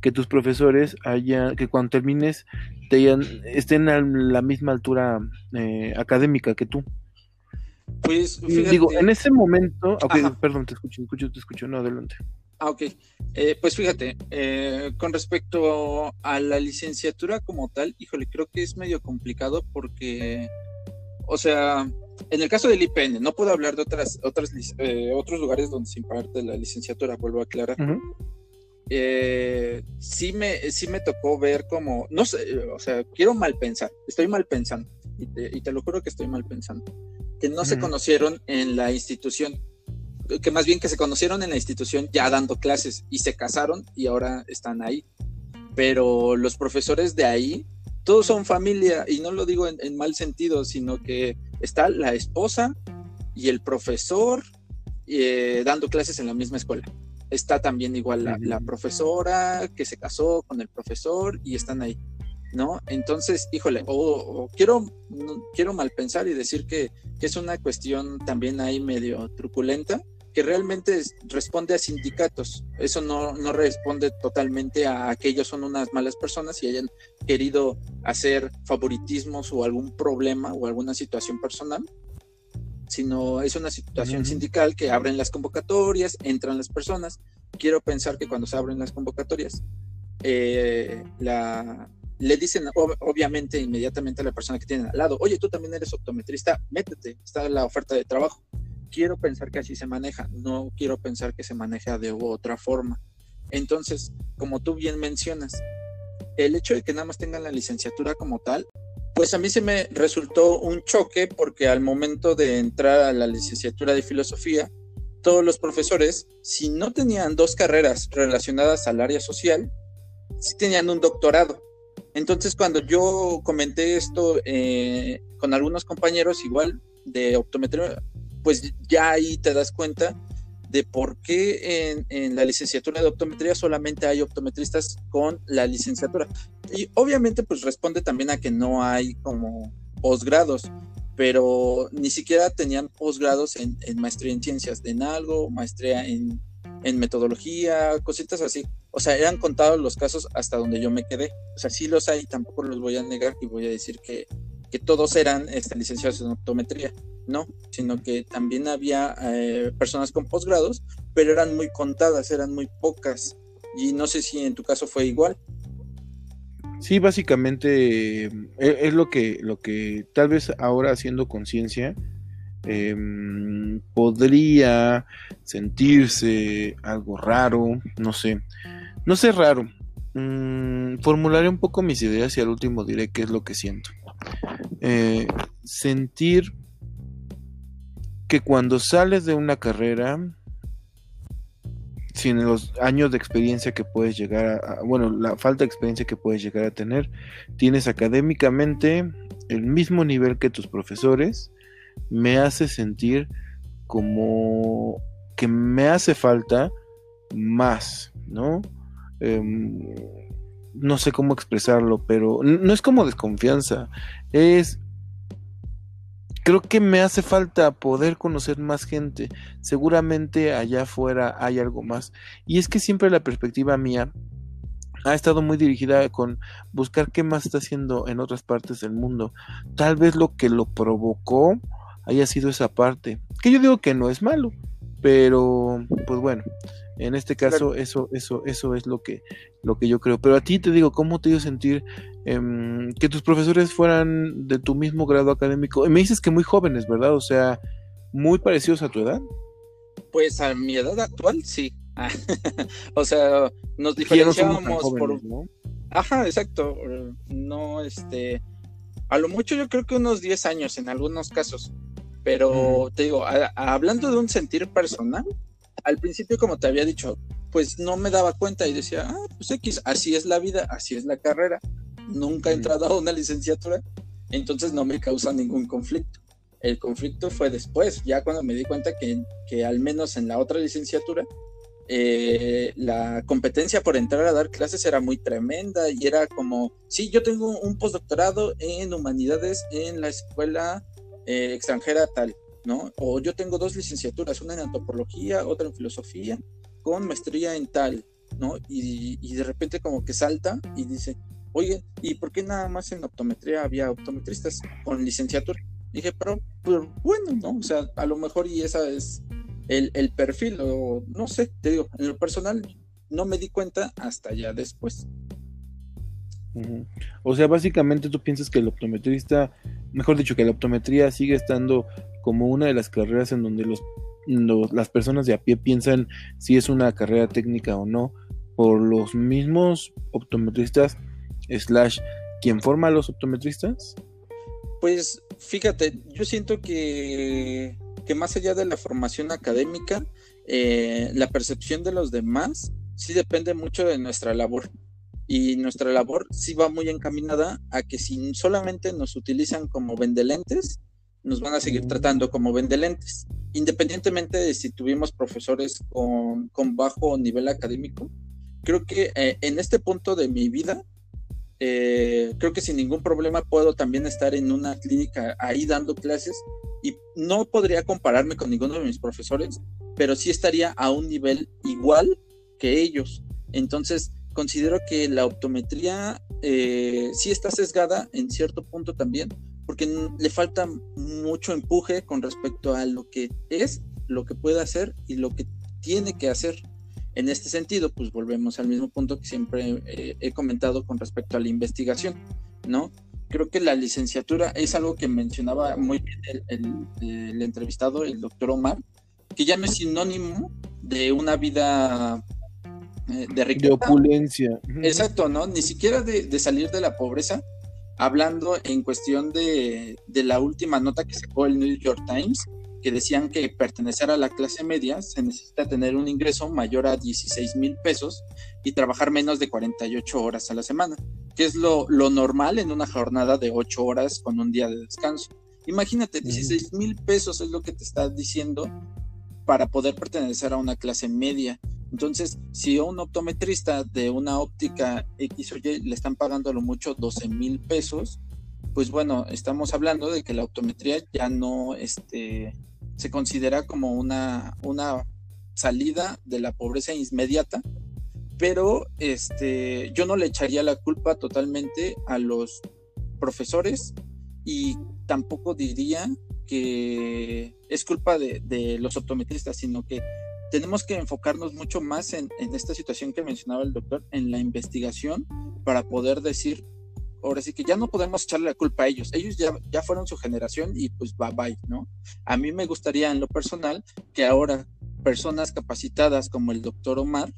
que tus profesores hayan, que cuando termines te estén a la misma altura eh, académica que tú? Pues digo, en ese momento, perdón, te escucho, te escucho, te escucho, no, adelante. Ah, ok. Eh, pues fíjate, eh, con respecto a la licenciatura como tal, híjole, creo que es medio complicado porque, o sea, en el caso del IPN, no puedo hablar de otras, otras eh, otros lugares donde se imparte la licenciatura, vuelvo a aclarar. sí, me, sí me tocó ver como, no sé, o sea, quiero mal pensar, estoy mal pensando, y te, y te lo juro que estoy mal pensando, que no se conocieron en la institución que más bien que se conocieron en la institución ya dando clases y se casaron y ahora están ahí. Pero los profesores de ahí, todos son familia y no lo digo en, mal sentido, sino que está la esposa y el profesor eh, dando clases en la misma escuela. Está también igual la, profesora que se casó con el profesor y están ahí. ¿No? Entonces, híjole, o, quiero, quiero mal pensar y decir que, que, es una cuestión también ahí medio truculenta, que realmente responde a sindicatos. Eso no, no responde totalmente a que ellos son unas malas personas y hayan querido hacer favoritismos o algún problema o alguna situación personal, sino es una situación sindical que abren las convocatorias, entran las personas. Quiero pensar que cuando se abren las convocatorias, eh, la, le dicen obviamente inmediatamente a la persona que tiene al lado, oye, tú también eres optometrista, métete, está la oferta de trabajo quiero pensar que así se maneja, no quiero pensar que se maneja de otra forma. Entonces, como tú bien mencionas, el hecho de que nada más tengan la licenciatura como tal, pues a mí se me resultó un choque porque al momento de entrar a la licenciatura de filosofía, todos los profesores, si no tenían dos carreras relacionadas al área social, sí tenían un doctorado. Entonces, cuando yo comenté esto eh, con algunos compañeros, igual de optometría, pues ya ahí te das cuenta de por qué en, la licenciatura de optometría solamente hay optometristas con la licenciatura. Y obviamente pues responde también a que no hay como posgrados, pero ni siquiera tenían posgrados en, maestría en ciencias en algo, maestría en, en, metodología, cositas así. O sea, eran contados los casos hasta donde yo me quedé. O sea, sí los hay, tampoco los voy a negar y voy a decir que, que todos eran este, licenciados en optometría no, sino que también había eh, personas con posgrados, pero eran muy contadas, eran muy pocas. Y no sé si en tu caso fue igual. Sí, básicamente eh, es lo que, lo que tal vez ahora haciendo conciencia em, podría sentirse algo raro, no sé, no sé raro. Mm, formularé un poco mis ideas y al último diré qué es lo que siento. Eh, sentir que cuando sales de una carrera, sin los años de experiencia que puedes llegar a, bueno, la falta de experiencia que puedes llegar a tener, tienes académicamente el mismo nivel que tus profesores, me hace sentir como que me hace falta más, ¿no? Em, no sé cómo expresarlo, pero no es como desconfianza, es creo que me hace falta poder conocer más gente. Seguramente allá afuera hay algo más. Y es que siempre la perspectiva mía ha estado muy dirigida con buscar qué más está haciendo en otras partes del mundo. Tal vez lo que lo provocó haya sido esa parte. Que yo digo que no es malo. Pero, pues bueno, en este caso, eso, eso, eso es lo que, lo que yo creo. Pero a ti te digo, ¿cómo te dio sentir em, que tus profesores fueran de tu mismo grado académico? Me dices que muy jóvenes, ¿verdad? O sea, muy parecidos a tu edad. Pues a mi edad actual, sí. o sea, nos diferenciábamos por. Ajá, exacto. No, este. A lo mucho yo creo que unos 10 años en algunos casos. Pero te digo, hablando de un sentir personal, al principio, como te había dicho, pues no me daba cuenta y decía, ah, pues X, así es la vida, así es la carrera. Nunca he entrado a una licenciatura, entonces no me causa ningún conflicto. El conflicto fue después, ya cuando me di cuenta que, que al menos en la otra licenciatura, eh, la competencia por entrar a dar clases era muy tremenda y era como, sí, yo tengo un postdoctorado en humanidades en la escuela eh, extranjera tal, ¿no? O yo tengo dos licenciaturas, una en antropología, otra en filosofía, con maestría en tal, ¿no? Y, y de repente como que salta y dice, oye, ¿y por qué nada más en optometría había optometristas con licenciatura? dije, pero, bueno, ¿no? O sea, a lo mejor y esa es el, el, perfil, o no sé, te digo, en lo personal no me di cuenta hasta ya después. O sea, básicamente tú piensas que el optometrista, mejor dicho, que la optometría sigue estando como una de las carreras en donde los, las personas de a pie piensan si es una carrera técnica o no, por los mismos optometristas slash quien forma a los optometristas? Pues fíjate, yo siento que, que más allá de la formación académica, eh, la percepción de los demás sí depende mucho de nuestra labor. Y nuestra labor sí va muy encaminada a que si solamente nos utilizan como vendelentes, nos van a seguir tratando como vendelentes. Independientemente de si tuvimos profesores con, con bajo nivel académico, creo que eh, en este punto de mi vida eh, creo que sin ningún problema puedo también estar en una clínica ahí dando clases y no podría compararme con ninguno de mis profesores, pero sí estaría a un nivel igual que ellos. Entonces, considero que la optometría eh, sí está sesgada en cierto punto también, porque le falta mucho empuje con respecto a lo que es, lo que puede hacer y lo que tiene que hacer. En este sentido, pues volvemos al mismo punto que siempre eh, he comentado con respecto a la investigación, ¿no? Creo que la licenciatura es algo que mencionaba muy bien el, entrevistado, el doctor Omar, que ya no es sinónimo de una vida eh, de riqueza. De opulencia. Exacto, ¿no? Ni siquiera de, salir de la pobreza, hablando en cuestión de, de, la última nota que sacó el New York Times, que decían que pertenecer a la clase media se necesita tener un ingreso mayor a 16 mil pesos y trabajar menos de 48 horas a la semana, que es lo, lo normal en una jornada de 8 horas con un día de descanso. Imagínate, 16 mil pesos es lo que te está diciendo para poder pertenecer a una clase media. Entonces, si a un optometrista de una óptica X o Y le están pagando lo mucho 12 mil pesos, pues bueno, estamos hablando de que la optometría ya no este, se considera como una, una salida de la pobreza inmediata, pero este, yo no le echaría la culpa totalmente a los profesores y tampoco diría que es culpa de, los optometristas, sino que tenemos que enfocarnos mucho más en, esta situación que mencionaba el doctor, en la investigación, para poder decir ahora sí que ya no podemos echarle la culpa a ellos. Ellos ya, ya fueron su generación y pues bye bye, ¿no? A mí me gustaría en lo personal que ahora personas capacitadas como el doctor Omar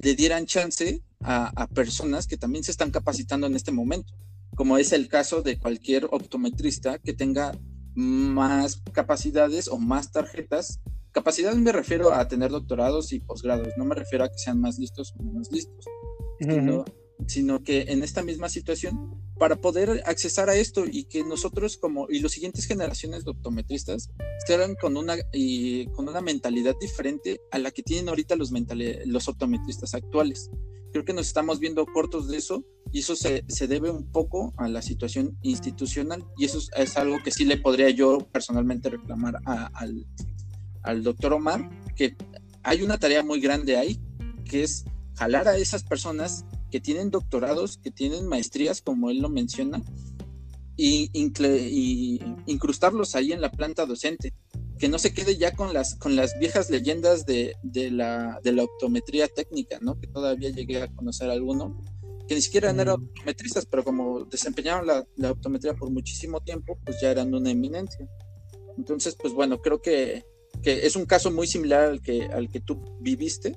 le dieran chance a, a personas que también se están capacitando en este momento, como es el caso de cualquier optometrista que tenga más capacidades o más tarjetas. Capacidades me refiero a tener doctorados y posgrados, no me refiero a que sean más listos o menos listos sino que en esta misma situación para poder accesar a esto y que nosotros como y las siguientes generaciones de optometristas estén con una y con una mentalidad diferente a la que tienen ahorita los los optometristas actuales. Creo que nos estamos viendo cortos de eso y eso se, se debe un poco a la situación institucional y eso es, algo que sí le podría yo personalmente reclamar al, al doctor Omar, que hay una tarea muy grande ahí, que es jalar a esas personas que tienen doctorados, que tienen maestrías, como él lo menciona, y, incrustarlos ahí en la planta docente, que no se quede ya con las, con las viejas leyendas de, la, de la optometría técnica, ¿no? que todavía llegué a conocer alguno, que ni siquiera eran mm. optometristas, pero como desempeñaron la, la, optometría por muchísimo tiempo, pues ya eran una eminencia. Entonces, pues bueno, creo que, que es un caso muy similar al que, al que tú viviste,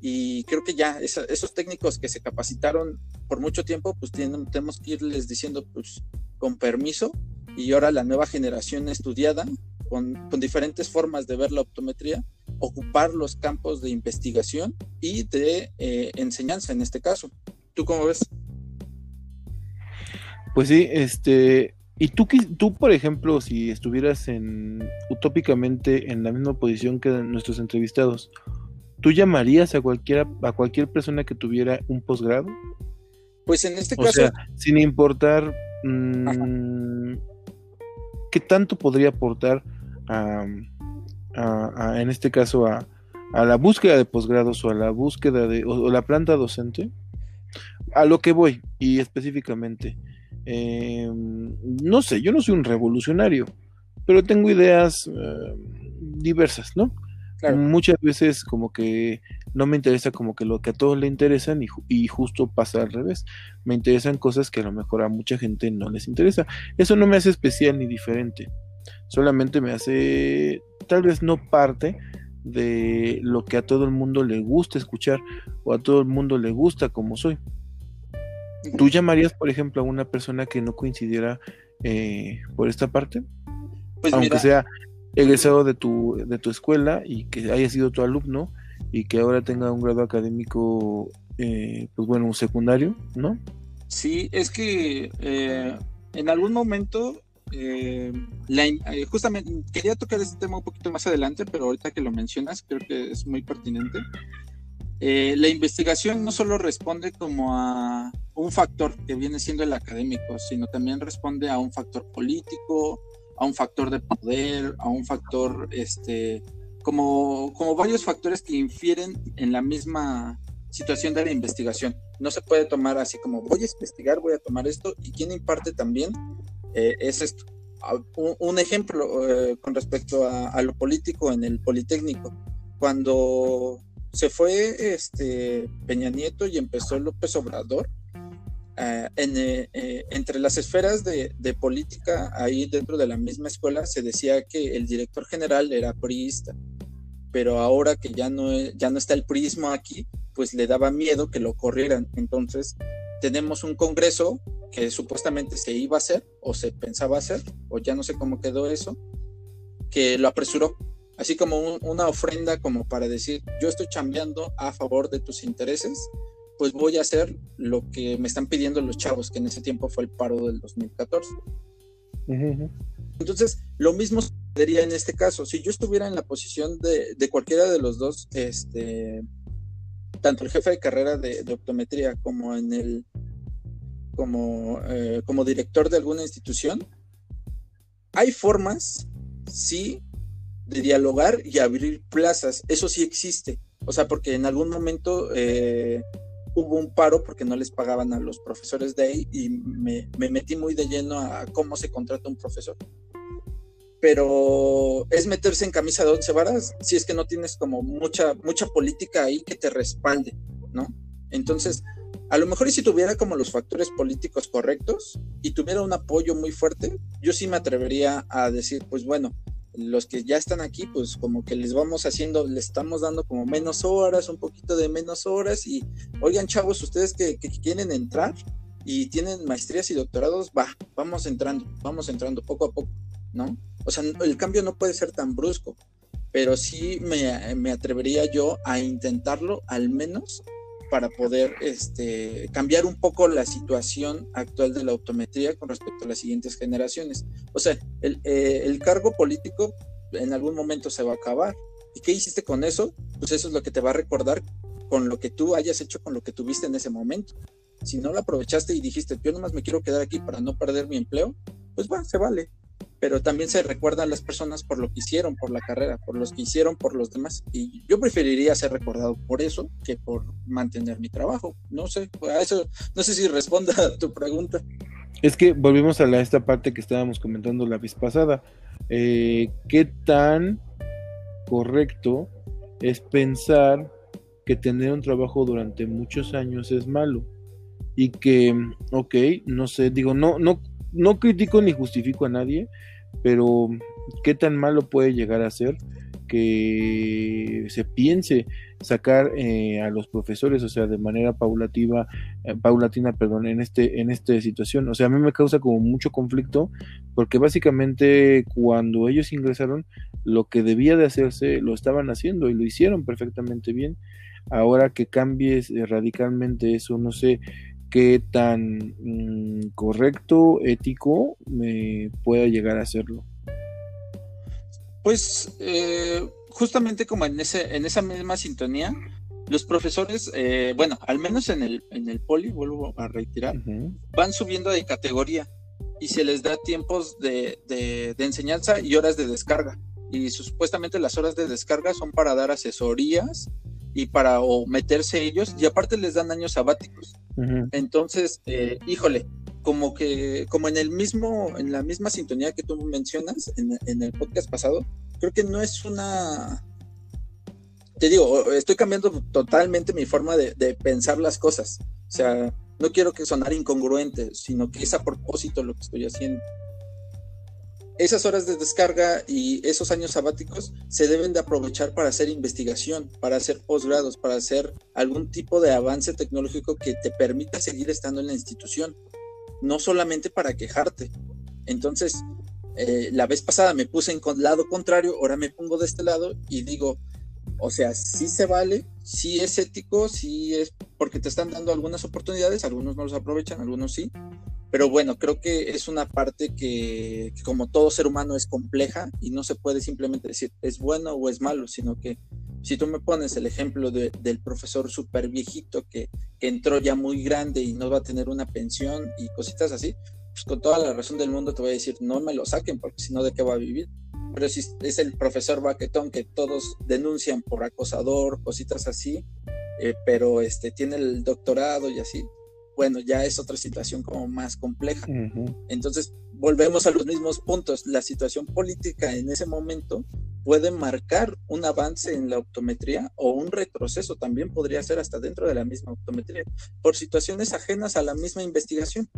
y creo que ya esos técnicos que se capacitaron por mucho tiempo, pues tienen, tenemos que irles diciendo, pues, con permiso, y ahora la nueva generación estudiada, con, diferentes formas de ver la optometría, ocupar los campos de investigación y de eh, enseñanza en este caso. ¿Tú cómo ves? Pues sí, este, y tú, tú, por ejemplo, si estuvieras en utópicamente en la misma posición que nuestros entrevistados, ¿Tú llamarías a cualquiera, a cualquier persona que tuviera un posgrado? Pues en este o caso. Sea, sin importar. Mm, qué tanto podría aportar a, en este caso a, la búsqueda de posgrados o a la búsqueda de o, la planta docente a lo que voy y específicamente em, no sé yo no soy un revolucionario pero tengo ideas em, diversas no muchas veces como que no me interesa como que lo que a todos le interesan y, y, justo pasa al revés. Me interesan cosas que a lo mejor a mucha gente no les interesa. Eso no me hace especial ni diferente. Solamente me hace tal vez no parte de lo que a todo el mundo le gusta escuchar o a todo el mundo le gusta como soy. ¿Tú llamarías, por ejemplo, a una persona que no coincidiera eh, por esta parte? Pues Aunque sea egresado de tu, de tu escuela y que haya sido tu alumno y que ahora tenga un grado académico, eh, pues bueno, un secundario, ¿no? Sí, es que eh, en algún momento, eh, justamente quería tocar este tema un poquito más adelante, pero ahorita que lo mencionas, creo que es muy pertinente. la investigación no solo responde como a un factor que viene siendo el académico, sino también responde a un factor político, a un factor de poder, a un factor, este, como, como varios factores que infieren en la misma situación de la investigación. No se puede tomar así como voy a investigar, voy a tomar esto, y quien imparte también eh, es esto. Un, ejemplo eh, con respecto a, a, lo político en el Politécnico. Cuando se fue este Peña Nieto y empezó López Obrador, eh, eh, eh, entre las esferas de, política, ahí dentro de la misma escuela, se decía que el director general era priista, pero ahora que ya no, ya no está el prismo aquí, pues le daba miedo que lo corrieran. Entonces, tenemos un congreso que supuestamente se iba a hacer, o se pensaba hacer, o ya no sé cómo quedó eso, que lo apresuró, así como una ofrenda como para decir, yo estoy cambiando a favor de tus intereses, pues voy a hacer lo que me están pidiendo los chavos, que en ese tiempo fue el paro del 2014. Entonces, lo mismo sucedería en este caso. Si yo estuviera en la posición de, cualquiera de los dos, este, tanto el jefe de carrera de, optometría como en el como, eh, como director de alguna institución, hay formas, sí, de dialogar y abrir plazas. Eso sí existe. O sea, porque en algún momento eh, hubo un paro porque no les pagaban a los profesores de ahí y me, metí muy de lleno a cómo se contrata un profesor. Pero es meterse en camisa de once varas si es que no tienes como mucha, mucha política ahí que te respalde, ¿no? Entonces, a lo mejor y si tuviera como los factores políticos correctos y tuviera un apoyo muy fuerte, yo sí me atrevería a decir, pues bueno, los que ya están aquí, pues como que les vamos haciendo, les estamos dando como menos horas, un poquito de menos horas y, oigan chavos, ustedes que, quieren entrar y tienen maestrías y doctorados, va, vamos entrando, vamos entrando poco a poco, ¿no? O sea, el cambio no puede ser tan brusco, pero sí me, me atrevería yo a intentarlo al menos para poder este, cambiar un poco la situación actual de la autometría con respecto a las siguientes generaciones. O sea, el, eh, el cargo político en algún momento se va a acabar. ¿Y qué hiciste con eso? Pues eso es lo que te va a recordar con lo que tú hayas hecho con lo que tuviste en ese momento. Si no lo aprovechaste y dijiste, yo nomás me quiero quedar aquí para no perder mi empleo, pues va, se vale pero también se recuerdan las personas por lo que hicieron por la carrera, por los que hicieron por los demás. Y yo preferiría ser recordado por eso que por mantener mi trabajo. No sé, a eso, no sé si responda a tu pregunta. Es que volvimos a la, esta parte que estábamos comentando la vez pasada. Eh, ¿Qué tan correcto es pensar que tener un trabajo durante muchos años es malo? Y que, ok, no sé, digo, no, no, no critico ni justifico a nadie, pero qué tan malo puede llegar a ser que se piense sacar eh, a los profesores, o sea, de manera paulativa, eh, paulatina, perdón, en este, en esta situación. O sea, a mí me causa como mucho conflicto, porque básicamente cuando ellos ingresaron, lo que debía de hacerse lo estaban haciendo y lo hicieron perfectamente bien. Ahora que cambies eh, radicalmente eso, no sé, qué tan mm, correcto, ético me pueda llegar a hacerlo. Pues eh, justamente como en, ese, en esa misma sintonía, los profesores, eh, bueno, al menos en el, en el poli, vuelvo a reiterar, van subiendo de categoría. y se les da tiempos de, de, enseñanza y horas de descarga. Y supuestamente las horas de descarga son para dar asesorías y para o meterse ellos y aparte les dan años sabáticos. Entonces, eh, híjole, como que, como en el mismo, en la misma sintonía que tú mencionas en, el podcast pasado, creo que no es una, te digo, estoy cambiando totalmente mi forma de, de, pensar las cosas. O sea, no quiero que sonar incongruente, sino que es a propósito lo que estoy haciendo. Esas horas de descarga y esos años sabáticos se deben de aprovechar para hacer investigación, para hacer posgrados, para hacer algún tipo de avance tecnológico que te permita seguir estando en la institución, no solamente para quejarte. Entonces, eh, la vez pasada me puse en lado contrario, ahora me pongo de este lado y digo, o sea, sí se vale, sí es ético, sí es porque te están dando algunas oportunidades, algunos no los aprovechan, algunos sí, pero bueno, creo que es una parte que, como todo ser humano es compleja y no se puede simplemente decir es bueno o es malo, sino que si tú me pones el ejemplo del profesor súper viejito que, que, entró ya muy grande y no va a tener una pensión y cositas así, pues con toda la razón del mundo te voy a decir no me lo saquen porque si no de qué va a vivir. Pero si es el profesor baquetón que todos denuncian por acosador, cositas así, eh, pero este tiene el doctorado y así, bueno, ya es otra situación como más compleja. Entonces, volvemos a los mismos puntos. La situación política en ese momento puede marcar un avance en la optometría o un retroceso también podría ser hasta dentro de la misma optometría, por situaciones ajenas a la misma investigación.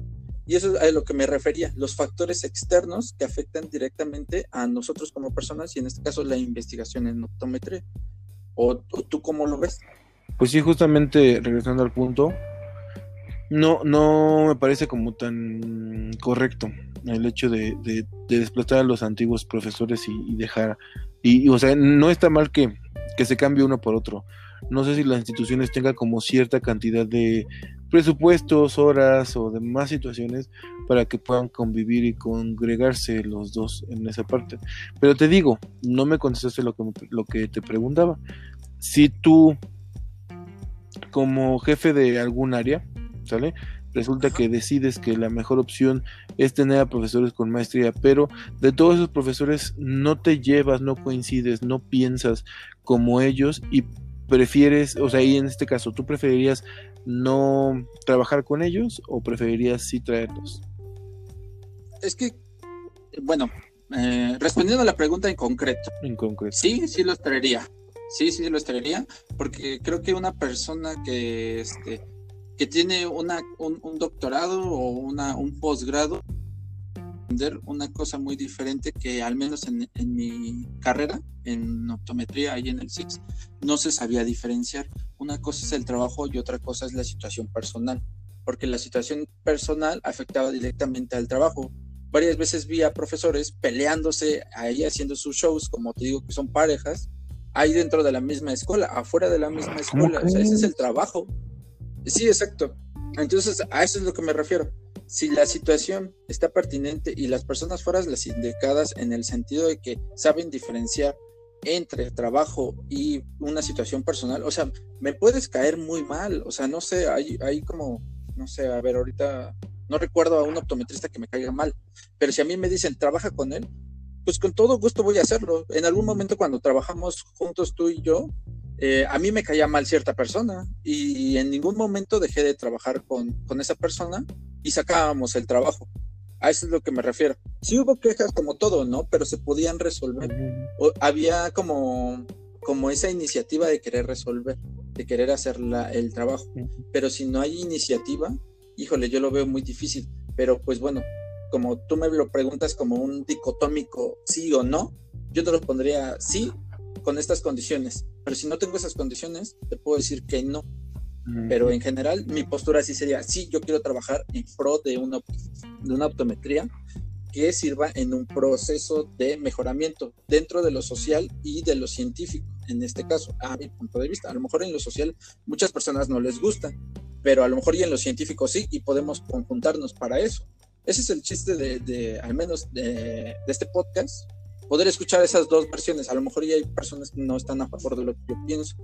Y eso es a lo que me refería, los factores externos que afectan directamente a nosotros como personas y en este caso la investigación en optometría. ¿O, tú cómo lo ves? Pues sí, justamente regresando al punto, no, no me parece como tan correcto el hecho de, de, desplazar a los antiguos profesores y, dejar, y, o sea, no está mal que, que se cambie uno por otro. No sé si las instituciones tengan como cierta cantidad de presupuestos, horas o demás situaciones para que puedan convivir y congregarse los dos en esa parte. Pero te digo, no me contestaste lo que, lo que te preguntaba. Si tú, como jefe de algún área, ¿sale? Resulta que decides que la mejor opción es tener a profesores con maestría, pero de todos esos profesores no te llevas, no coincides, no piensas como ellos y prefieres, o sea, y en este caso, ¿tú preferirías no trabajar con ellos o preferirías sí traerlos? Es que, bueno, eh, respondiendo a la pregunta en concreto. En concreto. Sí, sí los traería. Sí, sí los traería, porque creo que una persona que, este, que tiene una, un, doctorado o una, un posgrado, una cosa muy diferente que al menos en, mi carrera, en optometría, ahí en el SIX, no se sabía diferenciar. Una cosa es el trabajo y otra cosa es la situación personal, porque la situación personal afectaba directamente al trabajo. Varias veces vi a profesores peleándose ahí haciendo sus shows, como te digo que son parejas, ahí dentro de la misma escuela, afuera de la misma escuela. O sea, ese es el trabajo. Sí, exacto. Entonces, a eso es lo que me refiero. Si la situación está pertinente y las personas fueran las indicadas en el sentido de que saben diferenciar entre trabajo y una situación personal, o sea, me puedes caer muy mal, o sea, no sé, hay, hay como, no sé, a ver, ahorita no recuerdo a un optometrista que me caiga mal, pero si a mí me dicen, trabaja con él, pues con todo gusto voy a hacerlo. En algún momento cuando trabajamos juntos tú y yo, eh, a mí me caía mal cierta persona y en ningún momento dejé de trabajar con, esa persona y sacábamos el trabajo. A eso es lo que me refiero. Sí hubo quejas como todo, ¿no? Pero se podían resolver. había como, como esa iniciativa de querer resolver, de querer hacer el trabajo. Pero si no hay iniciativa, híjole, yo lo veo muy difícil. Pero pues bueno, como tú me lo preguntas como un dicotómico sí o no, yo te lo pondría sí con estas condiciones. Pero si no tengo esas condiciones, te puedo decir que no. Pero en general, mi postura sí sería, sí, yo quiero trabajar en pro de una, de una optometría que sirva en un proceso de mejoramiento dentro de lo social y de lo científico, en este caso, a mi punto de vista. A lo mejor en lo social muchas personas no les gusta, pero a lo mejor y en lo científico sí, y podemos conjuntarnos para eso. Ese es el chiste de, de al menos de, de, este podcast, poder escuchar esas dos versiones. A lo mejor ya hay personas que no están a favor de lo que yo pienso.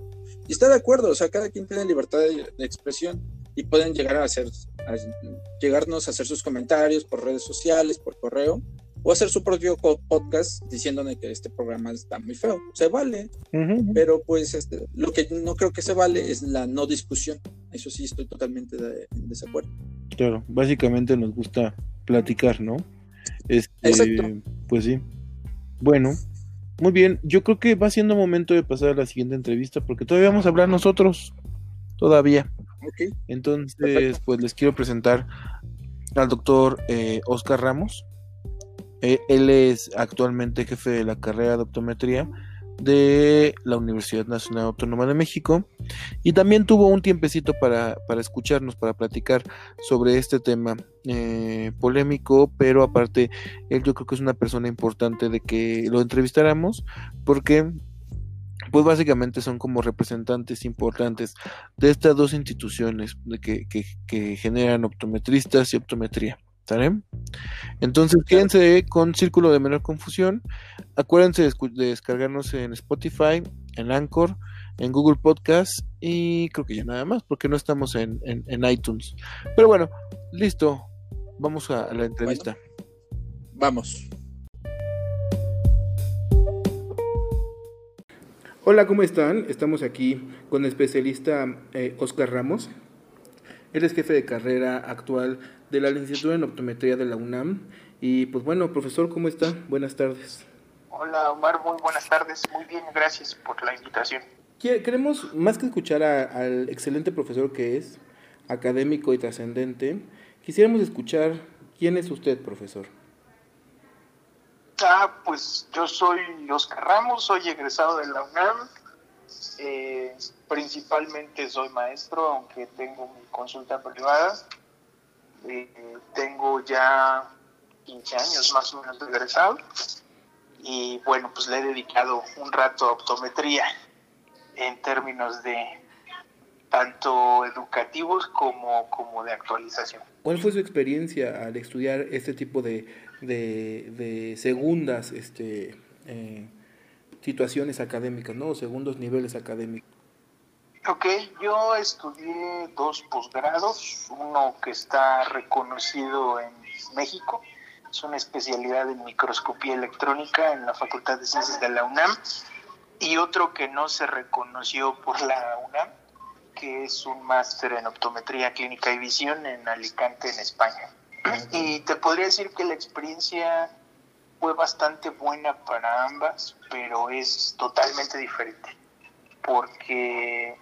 Y está de acuerdo, o sea, cada quien tiene libertad de, expresión y pueden llegar a hacer, llegarnos a hacer sus comentarios por redes sociales, por correo, o hacer su propio podcast diciéndole que este programa está muy feo. Se vale, pero pues este, lo que no creo que se vale es la no discusión. Eso sí estoy totalmente en desacuerdo. Claro, básicamente nos gusta platicar, ¿no? Este, Exacto. Pues sí. Bueno, muy bien. Yo creo que va siendo momento de pasar a la siguiente entrevista porque todavía vamos a hablar nosotros. Todavía. Okay. Entonces, pues les quiero presentar al doctor eh, Oscar Ramos. Eh, él es actualmente jefe de la carrera de optometría de la Universidad Nacional Autónoma de México y también tuvo un tiempecito para, escucharnos, para platicar sobre este tema eh, polémico, pero aparte él yo creo que es una persona importante de que lo entrevistáramos porque pues básicamente son como representantes importantes de estas dos instituciones de que, que generan optometristas y optometría. ¿Sale? Entonces quédense con Círculo de Menor Confusión. Acuérdense de, descargarnos en Spotify, en Anchor, en Google Podcast y creo que ya nada más, porque no estamos en, iTunes. Pero bueno, listo. Vamos a, la entrevista. vamos. Hola, ¿cómo están? Estamos aquí con el especialista eh, Oscar Ramos. Él es jefe de carrera actual de la licenciatura en optometría de la UNAM. Y pues bueno, profesor, ¿cómo está? Buenas tardes. Hola Omar, muy buenas tardes. Muy bien, gracias por la invitación. Queremos, más que escuchar al excelente profesor que es, académico y trascendente, quisiéramos escuchar quién es usted, profesor. Ah, pues yo soy Oscar Ramos, soy egresado de la UNAM. Eh, principalmente soy maestro, aunque tengo mi consulta privada. Eh, tengo ya 15 años más o menos de egresado y bueno, pues le he dedicado un rato a optometría en términos de tanto educativos como, como de actualización. ¿Cuál fue su experiencia al estudiar este tipo de, de, segundas este, eh, situaciones académicas, ¿no? segundos niveles académicos? Ok, yo estudié dos posgrados, uno que está reconocido en México, es una especialidad en microscopía electrónica en la Facultad de Ciencias de la UNAM, y otro que no se reconoció por la UNAM, que es un máster en optometría clínica y visión en Alicante, en España. Y te podría decir que la experiencia fue bastante buena para ambas, pero es totalmente diferente, porque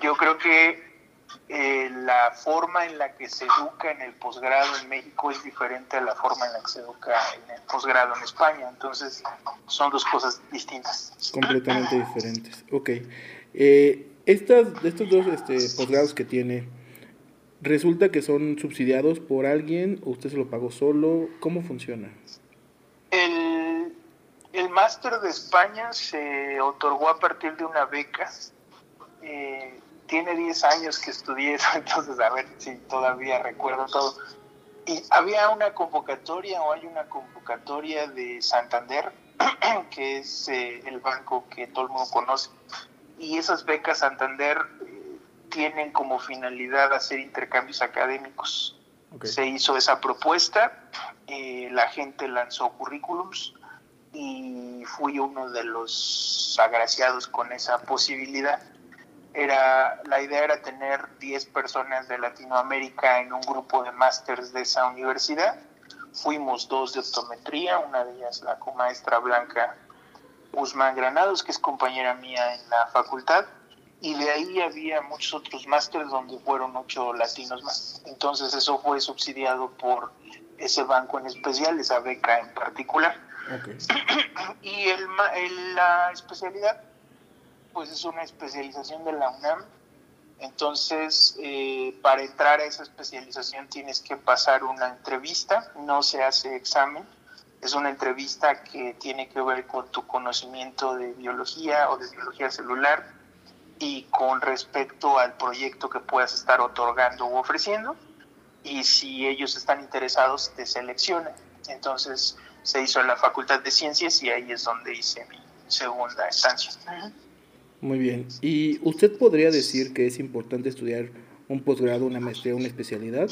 yo creo que eh, la forma en la que se educa en el posgrado en México es diferente a la forma en la que se educa en el posgrado en España. Entonces, son dos cosas distintas. Completamente diferentes. Ok. Eh, estas, de estos dos este, posgrados que tiene, ¿resulta que son subsidiados por alguien o usted se lo pagó solo? ¿Cómo funciona? El, el máster de España se otorgó a partir de una beca eh, tiene 10 años que estudié eso, entonces a ver si todavía recuerdo todo. Y había una convocatoria o hay una convocatoria de Santander, que es eh, el banco que todo el mundo conoce. Y esas becas Santander eh, tienen como finalidad hacer intercambios académicos. Se hizo esa propuesta, la gente lanzó currículums y fui uno de los agraciados con esa posibilidad era la idea era tener 10 personas de Latinoamérica en un grupo de másters de esa universidad. Fuimos dos de optometría, una de ellas la comaestra Blanca Guzmán Granados, que es compañera mía en la facultad, y de ahí había muchos otros másters donde fueron ocho latinos más. Entonces eso fue subsidiado por ese banco en especial, esa beca en particular. y el, la especialidad pues es una especialización de la UNAM. Entonces, eh, para entrar a esa especialización tienes que pasar una entrevista, no se hace examen, es una entrevista que tiene que ver con tu conocimiento de biología o de biología celular y con respecto al proyecto que puedas estar otorgando u ofreciendo. Y si ellos están interesados, te seleccionan. Entonces, se hizo en la Facultad de Ciencias y ahí es donde hice mi segunda estancia. Muy bien. ¿Y usted podría decir que es importante estudiar un posgrado, una maestría, una especialidad?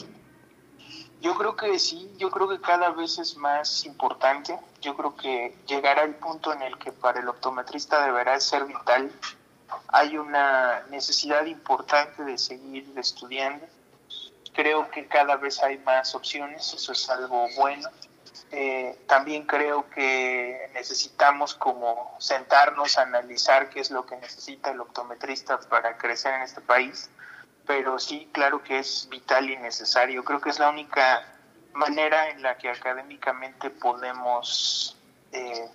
Yo creo que sí, yo creo que cada vez es más importante. Yo creo que llegará el punto en el que para el optometrista deberá ser vital. Hay una necesidad importante de seguir estudiando. Creo que cada vez hay más opciones, eso es algo bueno. Eh, también creo que necesitamos como sentarnos a analizar qué es lo que necesita el optometrista para crecer en este país pero sí, claro que es vital y necesario. Creo que es la única manera en la que académicamente podemos eh,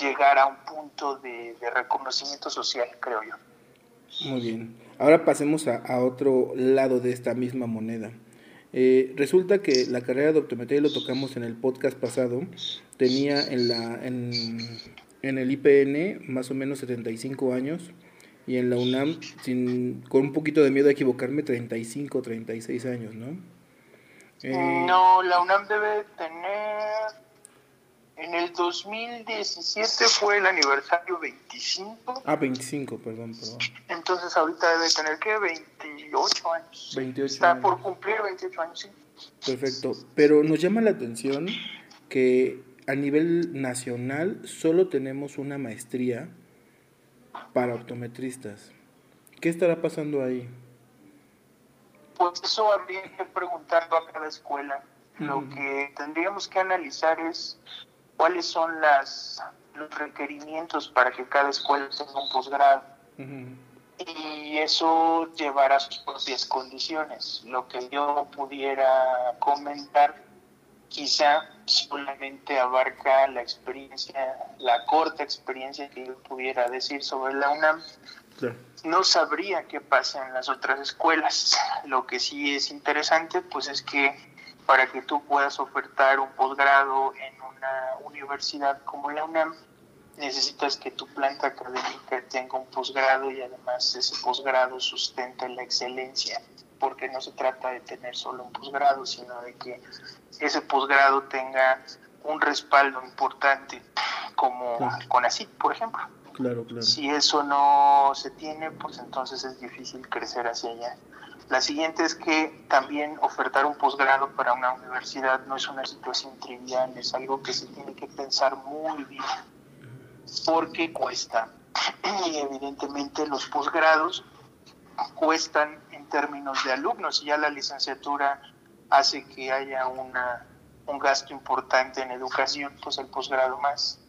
llegar a un punto de, reconocimiento social, creo yo. Muy bien. Ahora pasemos a, otro lado de esta misma moneda. Eh, resulta que la carrera de optometría, lo tocamos en el podcast pasado, tenía en, la, en, en el IPN más o menos 75 años y en la UNAM, sin, con un poquito de miedo a equivocarme, 35, 36 años, ¿no? Eh, no, la UNAM debe tener... En el 2017 fue el aniversario 25. Ah, 25, perdón, perdón. Entonces ahorita debe tener, ¿qué? 28 años. 28 Está por cumplir 28 años, sí. Perfecto. Pero nos llama la atención que a nivel nacional solo tenemos una maestría para optometristas. ¿Qué estará pasando ahí? Pues eso habría que preguntarlo a cada escuela. Lo que tendríamos que analizar es cuáles son las, los requerimientos para que cada escuela tenga un posgrado. Y eso llevará sus propias condiciones. Lo que yo pudiera comentar quizá solamente abarca la experiencia, la corta experiencia que yo pudiera decir sobre la UNAM. No sabría qué pasa en las otras escuelas. Lo que sí es interesante, pues es que para que tú puedas ofertar un posgrado en una universidad como la UNAM, necesitas que tu planta académica tenga un posgrado y además ese posgrado sustente la excelencia porque no se trata de tener solo un posgrado, sino de que ese posgrado tenga un respaldo importante, como con así, por ejemplo. Claro, claro. Si eso no se tiene, pues entonces es difícil crecer hacia allá. La siguiente es que también ofertar un posgrado para una universidad no es una situación trivial, es algo que se tiene que pensar muy bien, porque cuesta. Y evidentemente los posgrados cuestan términos de alumnos y ya la licenciatura hace que haya una, un gasto importante en educación, pues el posgrado más.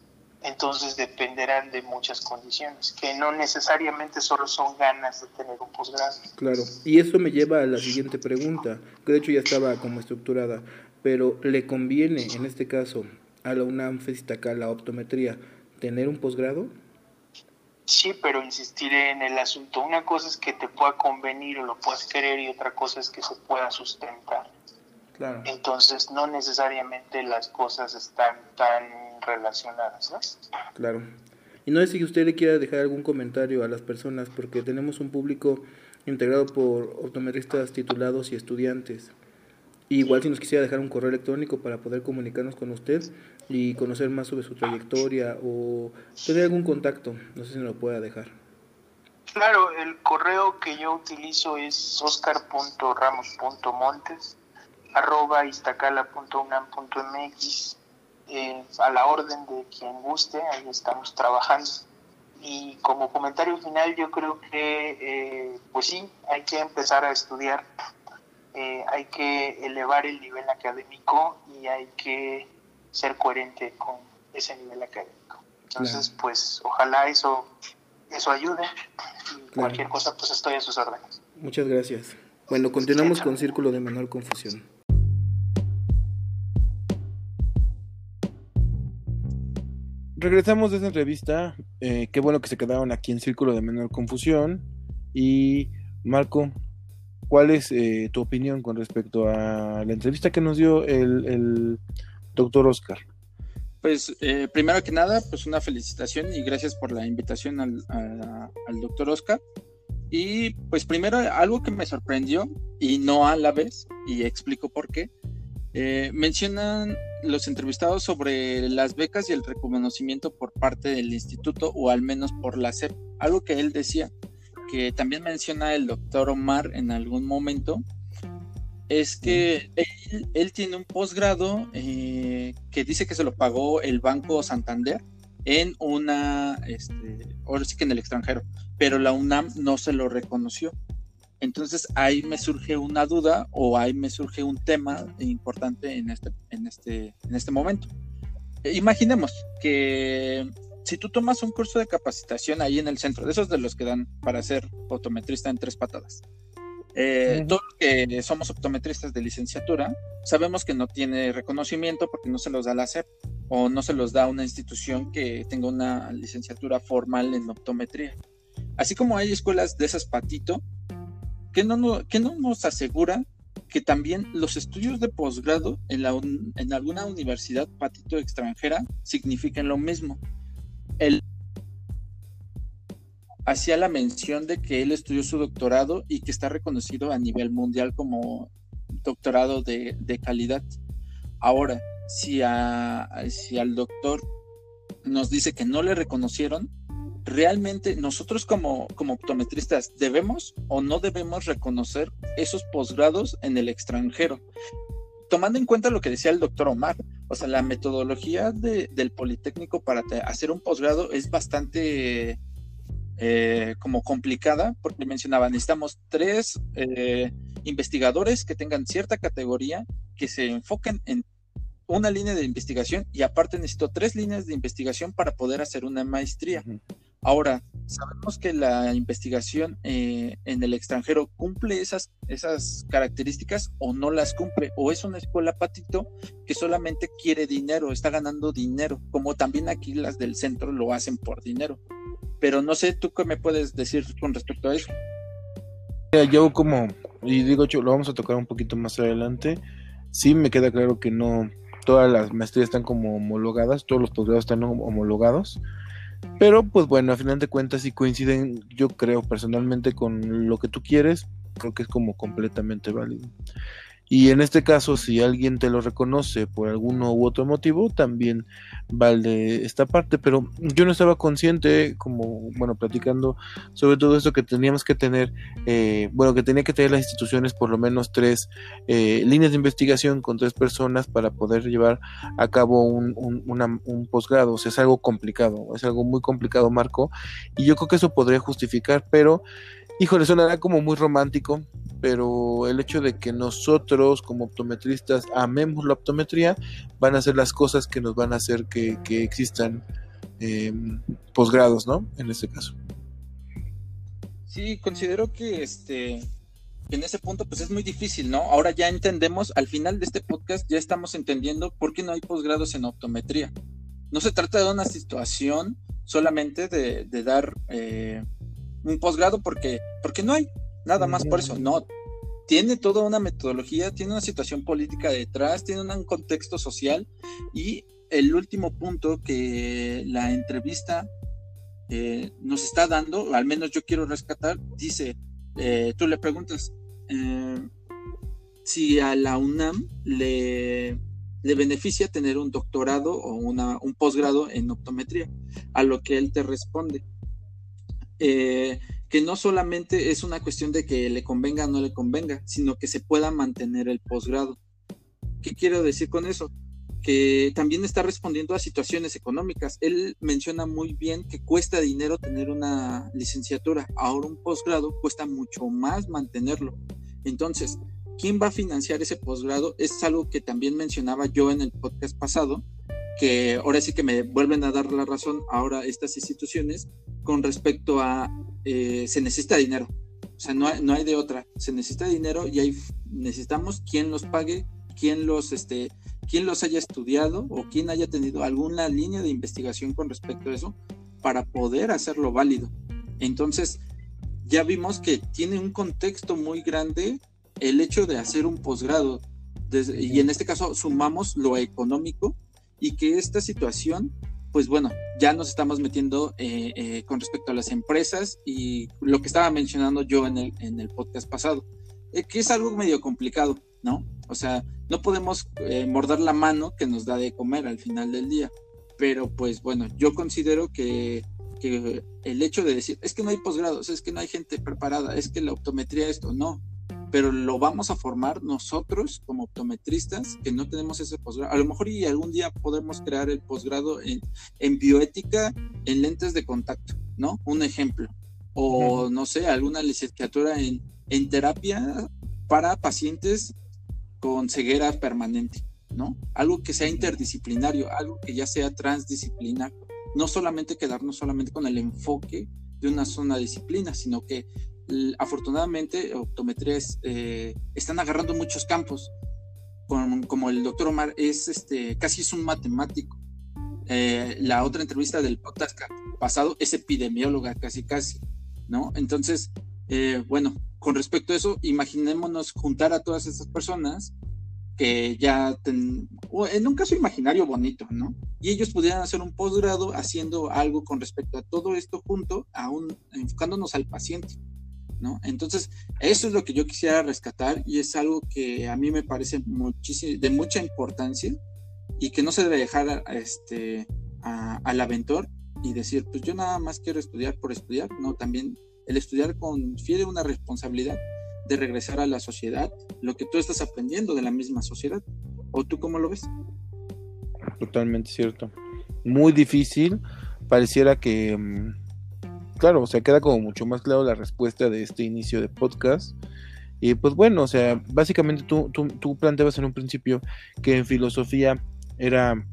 Entonces dependerán de muchas condiciones, que no necesariamente solo son ganas de tener un posgrado. Claro, y eso me lleva a la siguiente pregunta, que de hecho ya estaba como estructurada, pero ¿le conviene en este caso a la UNAM FESITACA la optometría tener un posgrado? Sí, pero insistiré en el asunto. Una cosa es que te pueda convenir o lo puedas querer y otra cosa es que se pueda sustentar. Claro. Entonces, no necesariamente las cosas están tan relacionadas, ¿no? Claro. Y no sé si usted le quiera dejar algún comentario a las personas, porque tenemos un público integrado por optometristas titulados y estudiantes. igual si nos quisiera dejar un correo electrónico para poder comunicarnos con usted, y conocer más sobre su trayectoria o tener algún contacto. No sé si me lo pueda dejar. Claro, el correo que yo utilizo es oscar.ramos.montes arroba iztacala.unam.mx eh, a la orden de quien guste, ahí estamos trabajando. Y como comentario final, yo creo que, eh, pues sí, hay que empezar a estudiar, eh, hay que elevar el nivel académico y hay que ser coherente con ese nivel académico. Entonces, pues ojalá eso, eso ayude. Y cualquier cosa, pues estoy a sus órdenes. Muchas gracias. Bueno, continuamos con Círculo de Menor Confusión. Regresamos de esta entrevista. Eh, qué bueno que se quedaron aquí en Círculo de Menor Confusión. Y Marco, ¿cuál es eh, tu opinión con respecto a la entrevista que nos dio el doctor Oscar? Pues eh, primero que nada, pues una felicitación y gracias por la invitación al, doctor Oscar. Y pues primero algo que me sorprendió y no a la vez, y explico por qué, eh, mencionan los entrevistados sobre las becas y el reconocimiento por parte del instituto o al menos por la SEP, algo que él decía, que también menciona el doctor Omar en algún momento, es que él, tiene un posgrado eh, que dice que se lo pagó el Banco Santander en una, este, ahora sí que en el extranjero, pero la UNAM no se lo reconoció. Entonces ahí me surge una duda o ahí me surge un tema importante en este, en este, en este momento. Imaginemos que si tú tomas un curso de capacitación ahí en el centro, de esos de los que dan para ser optometrista en tres patadas, eh, todos que somos optometristas de licenciatura sabemos que no tiene reconocimiento porque no se los da la SEP o no se los da una institución que tenga una licenciatura formal en optometría. Así como hay escuelas de esas patito, que no, nos asegura que también los estudios de posgrado en, alguna universidad patito extranjera signifiquen lo mismo. El hacía la mención de que él estudió su doctorado y que está reconocido a nivel mundial como doctorado de, calidad. Ahora, si, si al doctor nos dice que no le reconocieron, realmente nosotros como, como optometristas debemos o no debemos reconocer esos posgrados en el extranjero. Tomando en cuenta lo que decía el doctor Omar, o sea, la metodología del Politécnico para hacer un posgrado es bastante eh, como complicada, porque mencionaba, necesitamos tres eh, investigadores que tengan cierta categoría, que se enfoquen en una línea de investigación y aparte necesito tres líneas de investigación para poder hacer una maestría. Ahora, sabemos que la investigación eh, en el extranjero cumple esas, esas características o no las cumple, o es una escuela patito que solamente quiere dinero, está ganando dinero, como también aquí las del centro lo hacen por dinero pero no sé, ¿tú qué me puedes decir con respecto a eso? Yo como, y digo, lo vamos a tocar un poquito más adelante, sí me queda claro que no, todas las maestrías están como homologadas, todos los posgrados están homologados, pero pues bueno, a final de cuentas si coinciden, yo creo personalmente con lo que tú quieres, creo que es como completamente válido. Y en este caso, si alguien te lo reconoce por alguno u otro motivo, también vale esta parte. Pero yo no estaba consciente, como, bueno, platicando sobre todo esto que teníamos que tener, eh, bueno, que tenía que tener las instituciones por lo menos tres eh, líneas de investigación con tres personas para poder llevar a cabo un, un posgrado. O sea, es algo complicado, es algo muy complicado, Marco. Y yo creo que eso podría justificar, pero híjole, sonará como muy romántico, pero el hecho de que nosotros como optometristas amemos la optometría van a ser las cosas que nos van a hacer que, existan em, posgrados, ¿no? En este caso. Sí, considero que este en ese punto pues es muy difícil, ¿no? Ahora ya entendemos, al final de este podcast ya estamos entendiendo por qué no hay posgrados en optometría. No se trata de una situación solamente de, dar eh, un posgrado porque, porque no hay, nada más por eso, no. Tiene toda una metodología, tiene una situación política detrás, tiene un contexto social y el último punto que la entrevista eh, nos está dando, al menos yo quiero rescatar, dice, eh, tú le preguntas eh, si a la UNAM le, le beneficia tener un doctorado o una, un posgrado en optometría, a lo que él te responde, eh, que no solamente es una cuestión de que le convenga o no le convenga, sino que se pueda mantener el posgrado. ¿Qué quiero decir con eso? Que también está respondiendo a situaciones económicas. Él menciona muy bien que cuesta dinero tener una licenciatura. Ahora un posgrado cuesta mucho más mantenerlo. Entonces, ¿quién va a financiar ese posgrado? Es algo que también mencionaba yo en el podcast pasado, que ahora sí que me vuelven a dar la razón ahora estas instituciones, con respecto a eh, se necesita dinero. O sea, no hay, no hay de otra. Se necesita dinero y hay, necesitamos quien los pague, quien los, este, quien los haya estudiado o quien haya tenido alguna línea de investigación con respecto a eso para poder hacerlo válido. Entonces, ya vimos que tiene un contexto muy grande el hecho de hacer un posgrado. y en este caso sumamos lo económico y que esta situación pues bueno, ya nos estamos metiendo eh, eh, con respecto a las empresas y lo que estaba mencionando yo en el, en el podcast pasado, eh, que es algo medio complicado, ¿no? O sea, no podemos morder la mano que nos da de comer al final del día, pero pues bueno, yo considero que, que el hecho de decir, es que no hay posgrados, es que no hay gente preparada, es que la optometría esto, no. Pero lo vamos a formar nosotros como optometristas que no tenemos ese posgrado. A lo mejor y algún día podemos crear el posgrado en, en bioética en lentes de contacto, ¿no? Un ejemplo. O no sé, alguna licenciatura en, en terapia para pacientes con ceguera permanente, ¿no? Algo que sea interdisciplinario, algo que ya sea transdisciplinar. No solamente quedarnos solamente con el enfoque de una sola disciplina, sino que afortunadamente optometrías eh, están agarrando muchos campos. como el doctor Omar es este, casi es un matemático. Eh, la otra entrevista del podcast pasado es epidemióloga, casi casi, ¿no? Entonces, eh, bueno, con respecto a eso, imaginémonos juntar a todas esas personas que ya, en un caso imaginario bonito, ¿no? Y ellos pudieran hacer un posgrado haciendo algo con respecto a todo esto junto, aún enfocándonos al paciente. Entonces, eso es lo que yo quisiera rescatar y es algo que a mí me parece de mucha importancia y que no se debe dejar este, al aventor y decir, pues yo nada más quiero estudiar por estudiar, no, también el estudiar confiere una responsabilidad de regresar a la sociedad lo que tú estás aprendiendo de la misma sociedad. ¿O tú cómo lo ves? Totalmente cierto. Muy difícil. Pareciera que mm, claro, o sea, queda como mucho más claro la respuesta de este inicio de podcast. Y pues bueno, o sea, básicamente tú, tú, planteabas en un principio que en filosofía era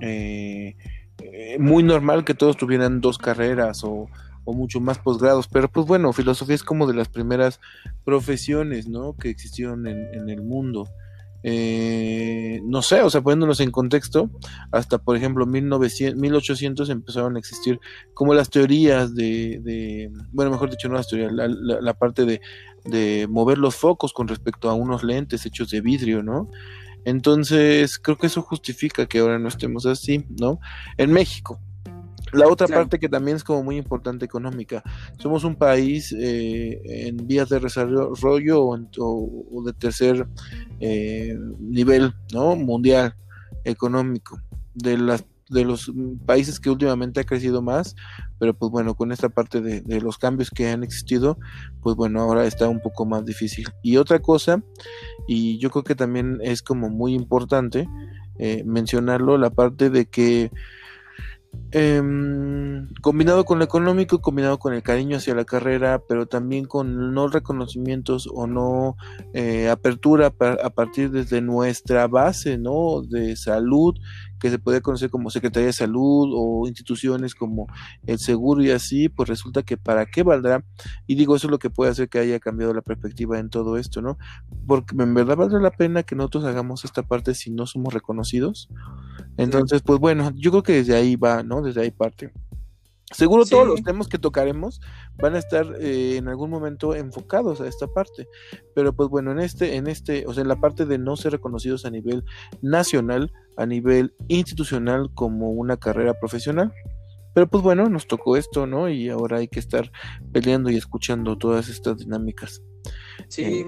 eh, eh, muy normal que todos tuvieran dos carreras o, mucho más posgrados, pero pues bueno, filosofía es como de las primeras profesiones, ¿no? Que existieron en, en el mundo. Eh, no sé, o sea, poniéndonos en contexto, hasta por ejemplo 1900, 1800 empezaron a existir como las teorías de, bueno, mejor dicho, no las teorías, la, parte de, de, mover los focos con respecto a unos lentes hechos de vidrio, ¿no? Entonces, creo que eso justifica que ahora no estemos así, ¿no? En México, la otra parte que también es como muy importante económica. Somos un país eh, en vías de desarrollo o, de tercer eh, nivel ¿no? mundial económico. De, las, de los países que últimamente ha crecido más, pero pues bueno, con esta parte de, los cambios que han existido, pues bueno, ahora está un poco más difícil. Y otra cosa, y yo creo que también es como muy importante eh, mencionarlo, la parte de que Em, combinado con lo económico, combinado con el cariño hacia la carrera, pero también con no reconocimientos o no eh, apertura a partir desde nuestra base, ¿no? De salud, que se puede conocer como Secretaría de Salud o instituciones como el Seguro y así, pues resulta que para qué valdrá, y digo, eso es lo que puede hacer que haya cambiado la perspectiva en todo esto, ¿no? Porque en verdad valdrá la pena que nosotros hagamos esta parte si no somos reconocidos. Entonces, pues bueno, yo creo que desde ahí va, ¿no? Desde ahí parte. Seguro todos los temas que tocaremos van a estar eh, en algún momento enfocados a esta parte, pero pues bueno, en este, en este, o sea, en la parte de no ser reconocidos a nivel nacional, a nivel institucional como una carrera profesional. Pero pues bueno, nos tocó esto, ¿no? Y ahora hay que estar peleando y escuchando todas estas dinámicas. Sí. Eh,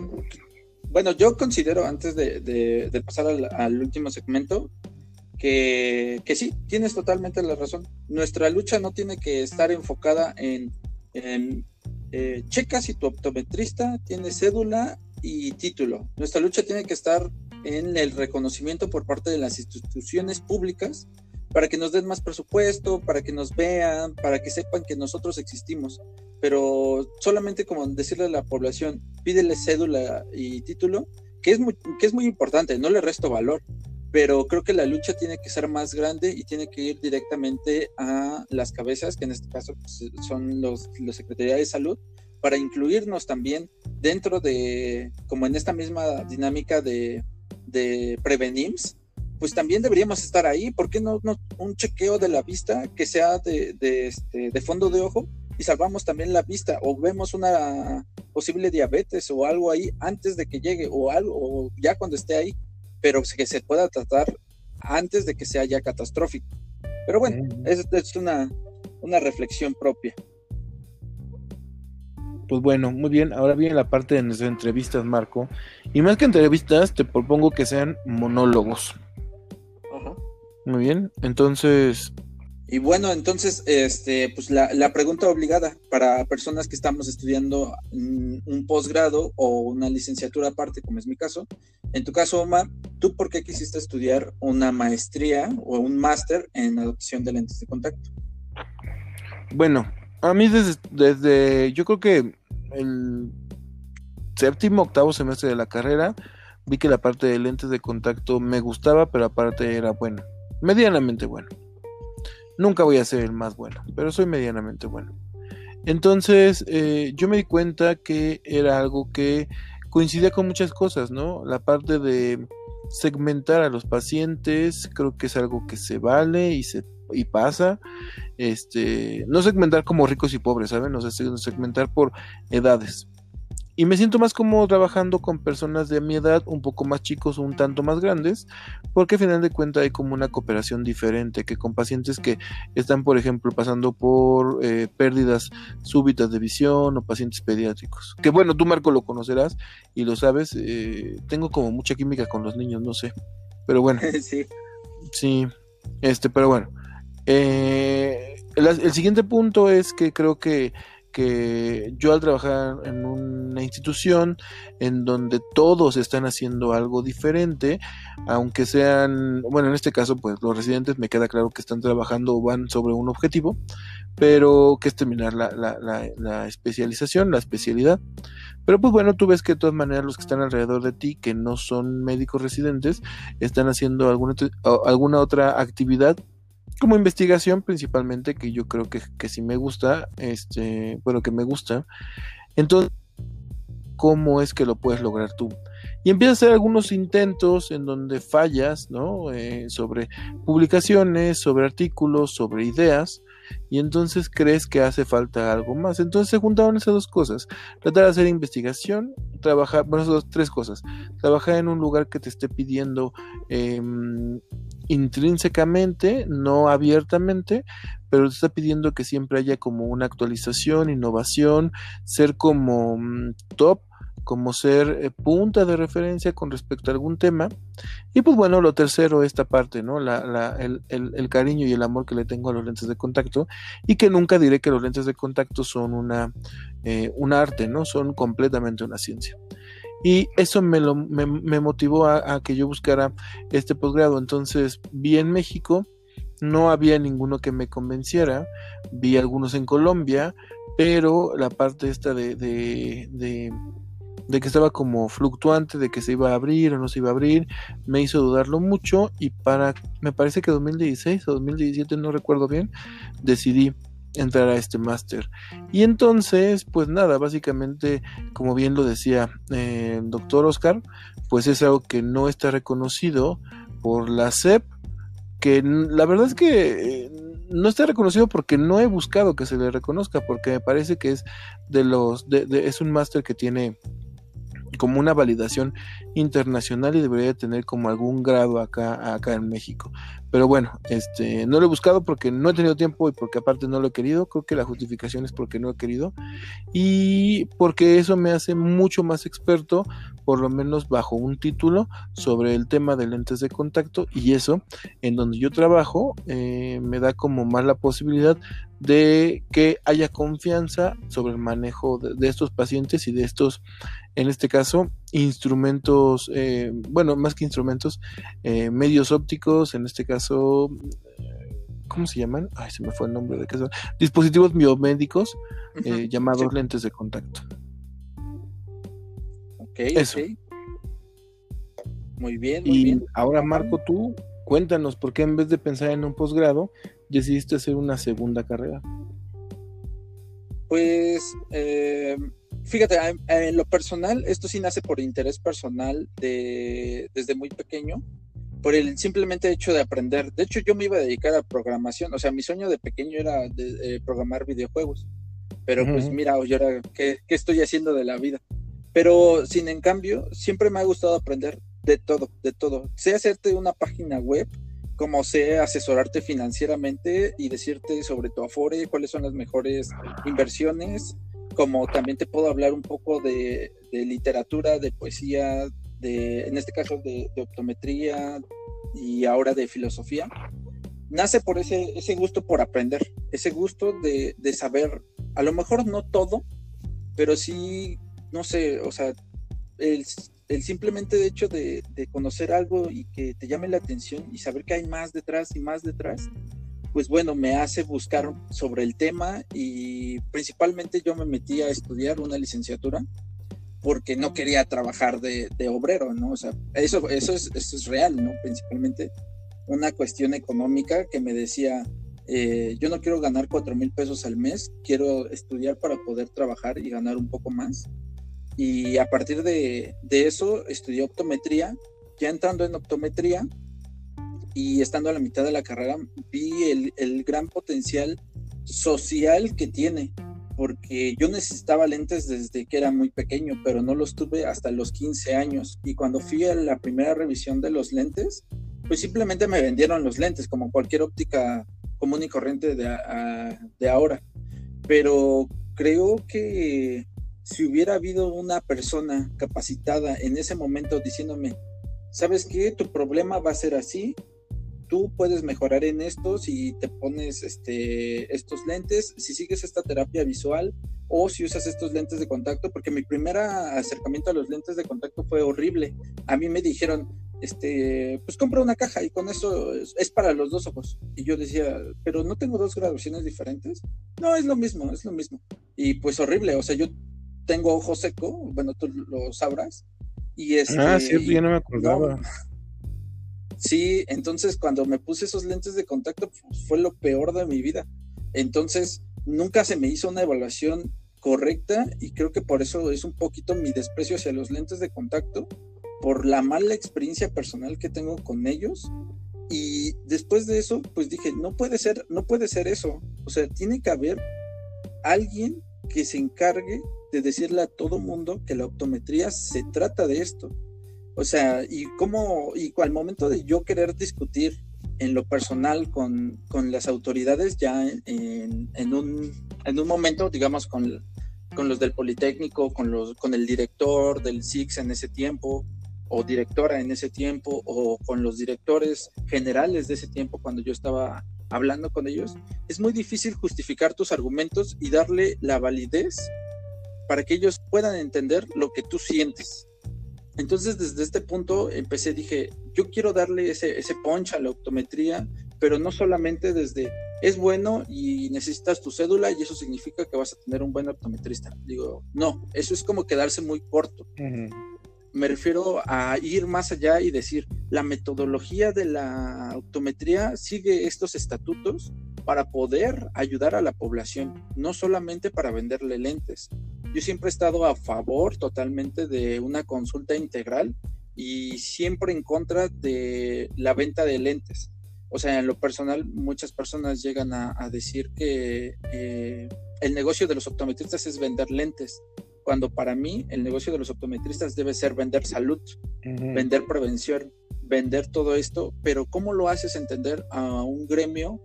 bueno, yo considero, antes de, pasar al último segmento, que, sí, tienes totalmente la razón. Nuestra lucha no tiene que estar enfocada en, eh, checa si tu optometrista tiene cédula y título. Nuestra lucha tiene que estar en el reconocimiento por parte de las instituciones públicas para que nos den más presupuesto, para que nos vean, para que sepan que nosotros existimos. Pero solamente como decirle a la población, pídele cédula y título, que es muy, que es muy importante, no le resto valor, pero creo que la lucha tiene que ser más grande y tiene que ir directamente a las cabezas, que en este caso pues, son los, los Secretaría de Salud, para incluirnos también dentro de, como en esta misma dinámica de, de Prevenims, pues también deberíamos estar ahí. ¿Por qué no, un chequeo de la vista que sea de, de, este, de fondo de ojo y salvamos también la vista o vemos una posible diabetes o algo ahí antes de que llegue o algo o ya cuando esté ahí? Pero que se pueda tratar antes de que sea ya catastrófico. Pero bueno, es, es una, una reflexión propia. Pues bueno, muy bien. Ahora viene la parte de nuestras entrevistas, Marco. Y más que entrevistas, te propongo que sean monólogos. Ajá. Muy bien. Entonces, Y bueno, entonces, este, pues la, pregunta obligada para personas que estamos estudiando un posgrado o una licenciatura aparte, como es mi caso. En tu caso, Omar, ¿tú por qué quisiste estudiar una maestría o un máster en adopción de lentes de contacto? Bueno, a mí desde, desde yo creo que el séptimo, octavo semestre de la carrera, vi que la parte de lentes de contacto me gustaba, pero aparte era bueno, medianamente bueno. Nunca voy a ser el más bueno, pero soy medianamente bueno. Entonces, eh, yo me di cuenta que era algo que coincidía con muchas cosas, ¿no? La parte de segmentar a los pacientes, creo que es algo que se vale y se y pasa. Este, no segmentar como ricos y pobres, ¿saben? O sea, segmentar por edades. Y me siento más como trabajando con personas de mi edad, un poco más chicos o un tanto más grandes, porque al final de cuentas hay como una cooperación diferente que con pacientes que están, por ejemplo, pasando por eh, pérdidas súbitas de visión o pacientes pediátricos. Que bueno, tú Marco lo conocerás y lo sabes, eh, tengo como mucha química con los niños, no sé. Pero bueno. sí. Sí, este, pero bueno. Eh, el siguiente punto es que creo que que yo al trabajar en una institución en donde todos están haciendo algo diferente, aunque sean, bueno, en este caso, pues los residentes me queda claro que están trabajando o van sobre un objetivo, pero que es terminar la, la, la, especialización, la especialidad. Pero pues bueno, tú ves que de todas maneras los que están alrededor de ti, que no son médicos residentes, están haciendo alguna, alguna otra actividad como investigación principalmente, que yo creo que, que sí me gusta, este, bueno, que me gusta. Entonces, ¿cómo es que lo puedes lograr tú? Y empiezas a hacer algunos intentos en donde fallas, ¿no? Eh, sobre publicaciones, sobre artículos, sobre ideas, y entonces crees que hace falta algo más. Entonces se juntaron esas dos cosas. Tratar de hacer investigación, trabajar, bueno, esas dos, tres cosas. Trabajar en un lugar que te esté pidiendo eh, intrínsecamente, no abiertamente, pero te está pidiendo que siempre haya como una actualización, innovación, ser como mm, top, como ser eh, punta de referencia con respecto a algún tema. Y pues bueno, lo tercero, esta parte, ¿no? La, la, el, el, cariño y el amor que le tengo a los lentes de contacto y que nunca diré que los lentes de contacto son una, eh, un arte, ¿no? Son completamente una ciencia. Y eso me, lo, me, motivó a, que yo buscara este posgrado. Entonces vi en México, no había ninguno que me convenciera, vi algunos en Colombia, pero la parte esta de, de, de, de, que estaba como fluctuante, de que se iba a abrir o no se iba a abrir, me hizo dudarlo mucho y para, me parece que 2016 o 2017, no recuerdo bien, decidí entrar a este máster. Y entonces, pues nada, básicamente, como bien lo decía eh, el doctor Oscar, pues es algo que no está reconocido por la SEP, que la verdad es que eh, no está reconocido porque no he buscado que se le reconozca, porque me parece que es de los, de, es un máster que tiene como una validación internacional y debería tener como algún grado acá, acá en México. Pero bueno, este, no lo he buscado porque no he tenido tiempo y porque aparte no lo he querido. Creo que la justificación es porque no he querido. Y porque eso me hace mucho más experto, por lo menos bajo un título, sobre el tema de lentes de contacto. Y eso, en donde yo trabajo, eh, me da como más la posibilidad de que haya confianza sobre el manejo de, estos pacientes y de estos, en este caso, instrumentos, eh, bueno, más que instrumentos, eh, medios ópticos, en este caso, ¿cómo se llaman? Ay, se me fue el nombre de qué son. Dispositivos biomédicos eh, llamados lentes de contacto. Ok, Eso. Muy bien, muy y bien. Ahora, Marco, tú cuéntanos por qué en vez de pensar en un posgrado, decidiste hacer una segunda carrera? Pues, eh, fíjate, en lo personal, esto sí nace por interés personal de, desde muy pequeño, por el simplemente hecho de aprender. De hecho, yo me iba a dedicar a programación, o sea, mi sueño de pequeño era de, programar videojuegos, pero pues mira, yo ahora, ¿qué, ¿qué estoy haciendo de la vida? Pero sin en cambio, siempre me ha gustado aprender de todo, de todo. Sé hacerte una página web, como sé asesorarte financieramente y decirte sobre tu Afore, cuáles son las mejores inversiones, como también te puedo hablar un poco de, literatura, de poesía, de, en este caso de, optometría y ahora de filosofía. nace por ese, ese gusto por aprender, ese gusto de, de saber, a lo mejor no todo, pero sí, no sé, o sea, el, el simplemente hecho de, de, conocer algo y que te llame la atención y saber que hay más detrás y más detrás, pues bueno, me hace buscar sobre el tema y principalmente yo me metí a estudiar una licenciatura porque no quería trabajar de, obrero, ¿no? O sea, eso, eso, es, eso es real, ¿no? Principalmente una cuestión económica que me decía, eh, yo no quiero ganar cuatro mil pesos al mes, quiero estudiar para poder trabajar y ganar un poco más. Y a partir de, de eso estudié optometría. Ya entrando en optometría y estando a la mitad de la carrera, vi el, el gran potencial social que tiene porque yo necesitaba lentes desde que era muy pequeño, pero no los tuve hasta los 15 años. Y cuando fui a la primera revisión de los lentes, pues simplemente me vendieron los lentes, como cualquier óptica común y corriente de, de ahora. Pero creo que si hubiera habido una persona capacitada en ese momento diciéndome, ¿sabes qué? Tu problema va a ser así, tú puedes mejorar en esto si te pones este, estos lentes, si sigues esta terapia visual o si usas estos lentes de contacto, porque mi primer acercamiento a los lentes de contacto fue horrible. A mí me dijeron, este, pues compra una caja y con eso es, para los dos ojos. Y yo decía, pero no tengo dos graduaciones diferentes. No, es lo mismo, es lo mismo. Y pues horrible, o sea, yo tengo ojo seco, bueno, tú lo sabrás. Y este, ah, sí, yo no me acordaba. Sí, entonces cuando me puse esos lentes de contacto pues, fue lo peor de mi vida. Entonces nunca se me hizo una evaluación correcta y creo que por eso es un poquito mi desprecio hacia los lentes de contacto, por la mala experiencia personal que tengo con ellos. Y después de eso, pues dije, no puede ser, no puede ser eso. O sea, tiene que haber alguien que se encargue de decirle a todo mundo que la optometría se trata de esto o sea, y cómo, y al momento de yo querer discutir en lo personal con, con las autoridades, ya en, en, un, en un momento, digamos, con, con los del Politécnico, con, los, con el director del SIX en ese tiempo, o directora en ese tiempo, o con los directores generales de ese tiempo cuando yo estaba hablando con ellos, es muy difícil justificar tus argumentos y darle la validez para que ellos puedan entender lo que tú sientes. Entonces, desde este punto empecé, dije, yo quiero darle ese, ese punch a la optometría, pero no solamente desde, es bueno y necesitas tu cédula y eso significa que vas a tener un buen optometrista. Digo, no, eso es como quedarse muy corto. Me refiero a ir más allá y decir, la metodología de la optometría sigue estos estatutos para poder ayudar a la población, no solamente para venderle lentes. Yo siempre he estado a favor totalmente de una consulta integral y siempre en contra de la venta de lentes. O sea, en lo personal, muchas personas llegan a, decir que eh, el negocio de los optometristas es vender lentes, cuando para mí el negocio de los optometristas debe ser vender salud, vender prevención, vender todo esto, pero ¿cómo lo haces entender a un gremio,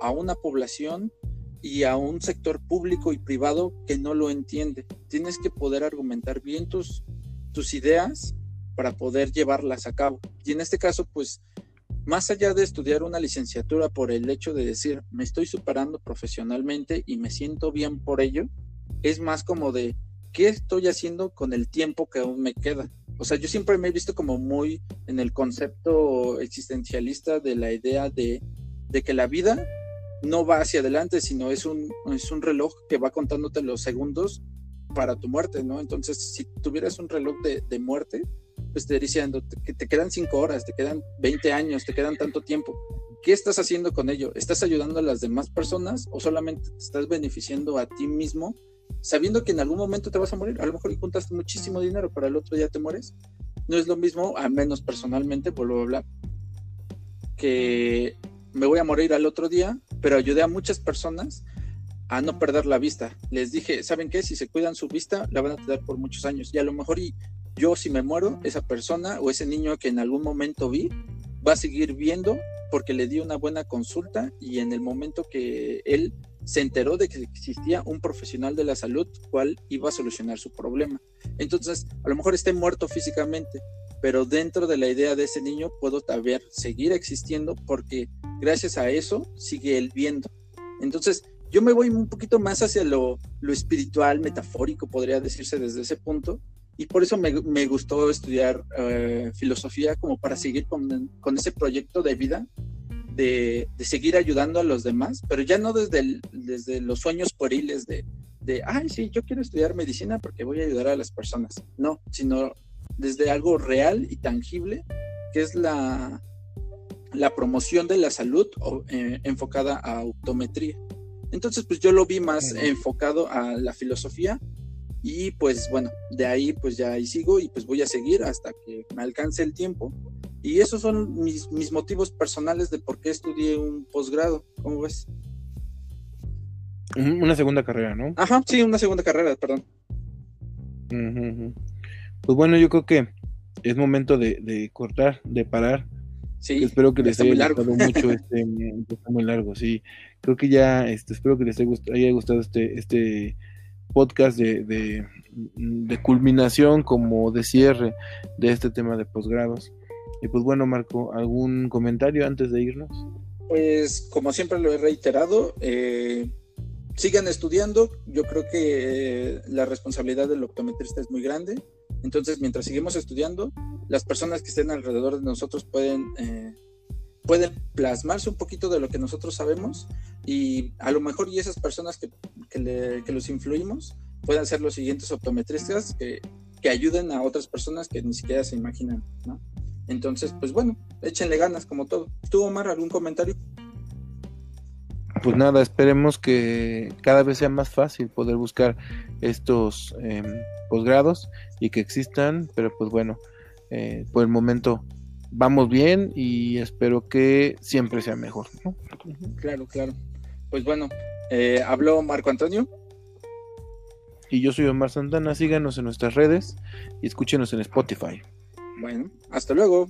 a una población y a un sector público y privado que no lo entiende. Tienes que poder argumentar bien tus, tus ideas para poder llevarlas a cabo. Y en este caso, pues, más allá de estudiar una licenciatura por el hecho de decir, me estoy superando profesionalmente y me siento bien por ello, es más como de, ¿qué estoy haciendo con el tiempo que aún me queda? O sea, yo siempre me he visto como muy en el concepto existencialista de la idea de, de que la vida no va hacia adelante, sino es un, es un reloj que va contándote los segundos para tu muerte, ¿no? Entonces, si tuvieras un reloj de, de muerte, pues te diciendo que te quedan cinco horas, te quedan 20 años, te quedan tanto tiempo. ¿Qué estás haciendo con ello? ¿Estás ayudando a las demás personas o solamente te estás beneficiando a ti mismo sabiendo que en algún momento te vas a morir? A lo mejor juntaste muchísimo dinero, pero al otro día te mueres. No es lo mismo, al menos personalmente, vuelvo a hablar, que me voy a morir al otro día, pero ayudé a muchas personas a no perder la vista. Les dije, ¿saben qué? Si se cuidan su vista, la van a tener por muchos años. Y a lo mejor y yo si me muero, esa persona o ese niño que en algún momento vi, va a seguir viendo porque le di una buena consulta y en el momento que él se enteró de que existía un profesional de la salud cual iba a solucionar su problema. Entonces, a lo mejor esté muerto físicamente, pero dentro de la idea de ese niño puedo también seguir existiendo porque gracias a eso sigue él viendo. Entonces, yo me voy un poquito más hacia lo, espiritual, metafórico, podría decirse desde ese punto, y por eso me, gustó estudiar eh, filosofía como para seguir con, ese proyecto de vida, de, seguir ayudando a los demás, pero ya no desde, desde los sueños pueriles de, de, ay, sí, yo quiero estudiar medicina porque voy a ayudar a las personas, no, sino desde algo real y tangible, que es la, la promoción de la salud eh, enfocada a optometría. Entonces, pues yo lo vi más enfocado a la filosofía y pues bueno, de ahí pues ya ahí sigo y pues voy a seguir hasta que me alcance el tiempo. Y esos son mis, mis motivos personales de por qué estudié un posgrado. ¿Cómo ves? Una segunda carrera, ¿no? Ajá, sí, una segunda carrera, perdón. Pues bueno, yo creo que es momento de, de cortar, de parar Sí, espero que les haya gustado mucho este, está muy largo, sí. Creo que ya, este, espero que les haya gustado este, este podcast de, de, culminación como de cierre de este tema de posgrados. Y pues bueno, Marco, ¿algún comentario antes de irnos? Pues como siempre lo he reiterado, eh, sigan estudiando. Yo creo que eh, la responsabilidad del optometrista es muy grande. Entonces, mientras seguimos estudiando, las personas que estén alrededor de nosotros pueden, eh, pueden plasmarse un poquito de lo que nosotros sabemos y a lo mejor y esas personas que, que, los influimos puedan ser los siguientes optometristas que, que, ayuden a otras personas que ni siquiera se imaginan, ¿no? Entonces, pues bueno, échenle ganas como todo. ¿Tú, Omar, algún comentario? Pues nada, esperemos que cada vez sea más fácil poder buscar estos eh, posgrados y que existan, pero pues bueno, eh, por el momento vamos bien y espero que siempre sea mejor. Claro, claro. Pues bueno, eh, habló Marco Antonio. Y yo soy Omar Santana. Síganos en nuestras redes y escúchenos en Spotify. Bueno, hasta luego.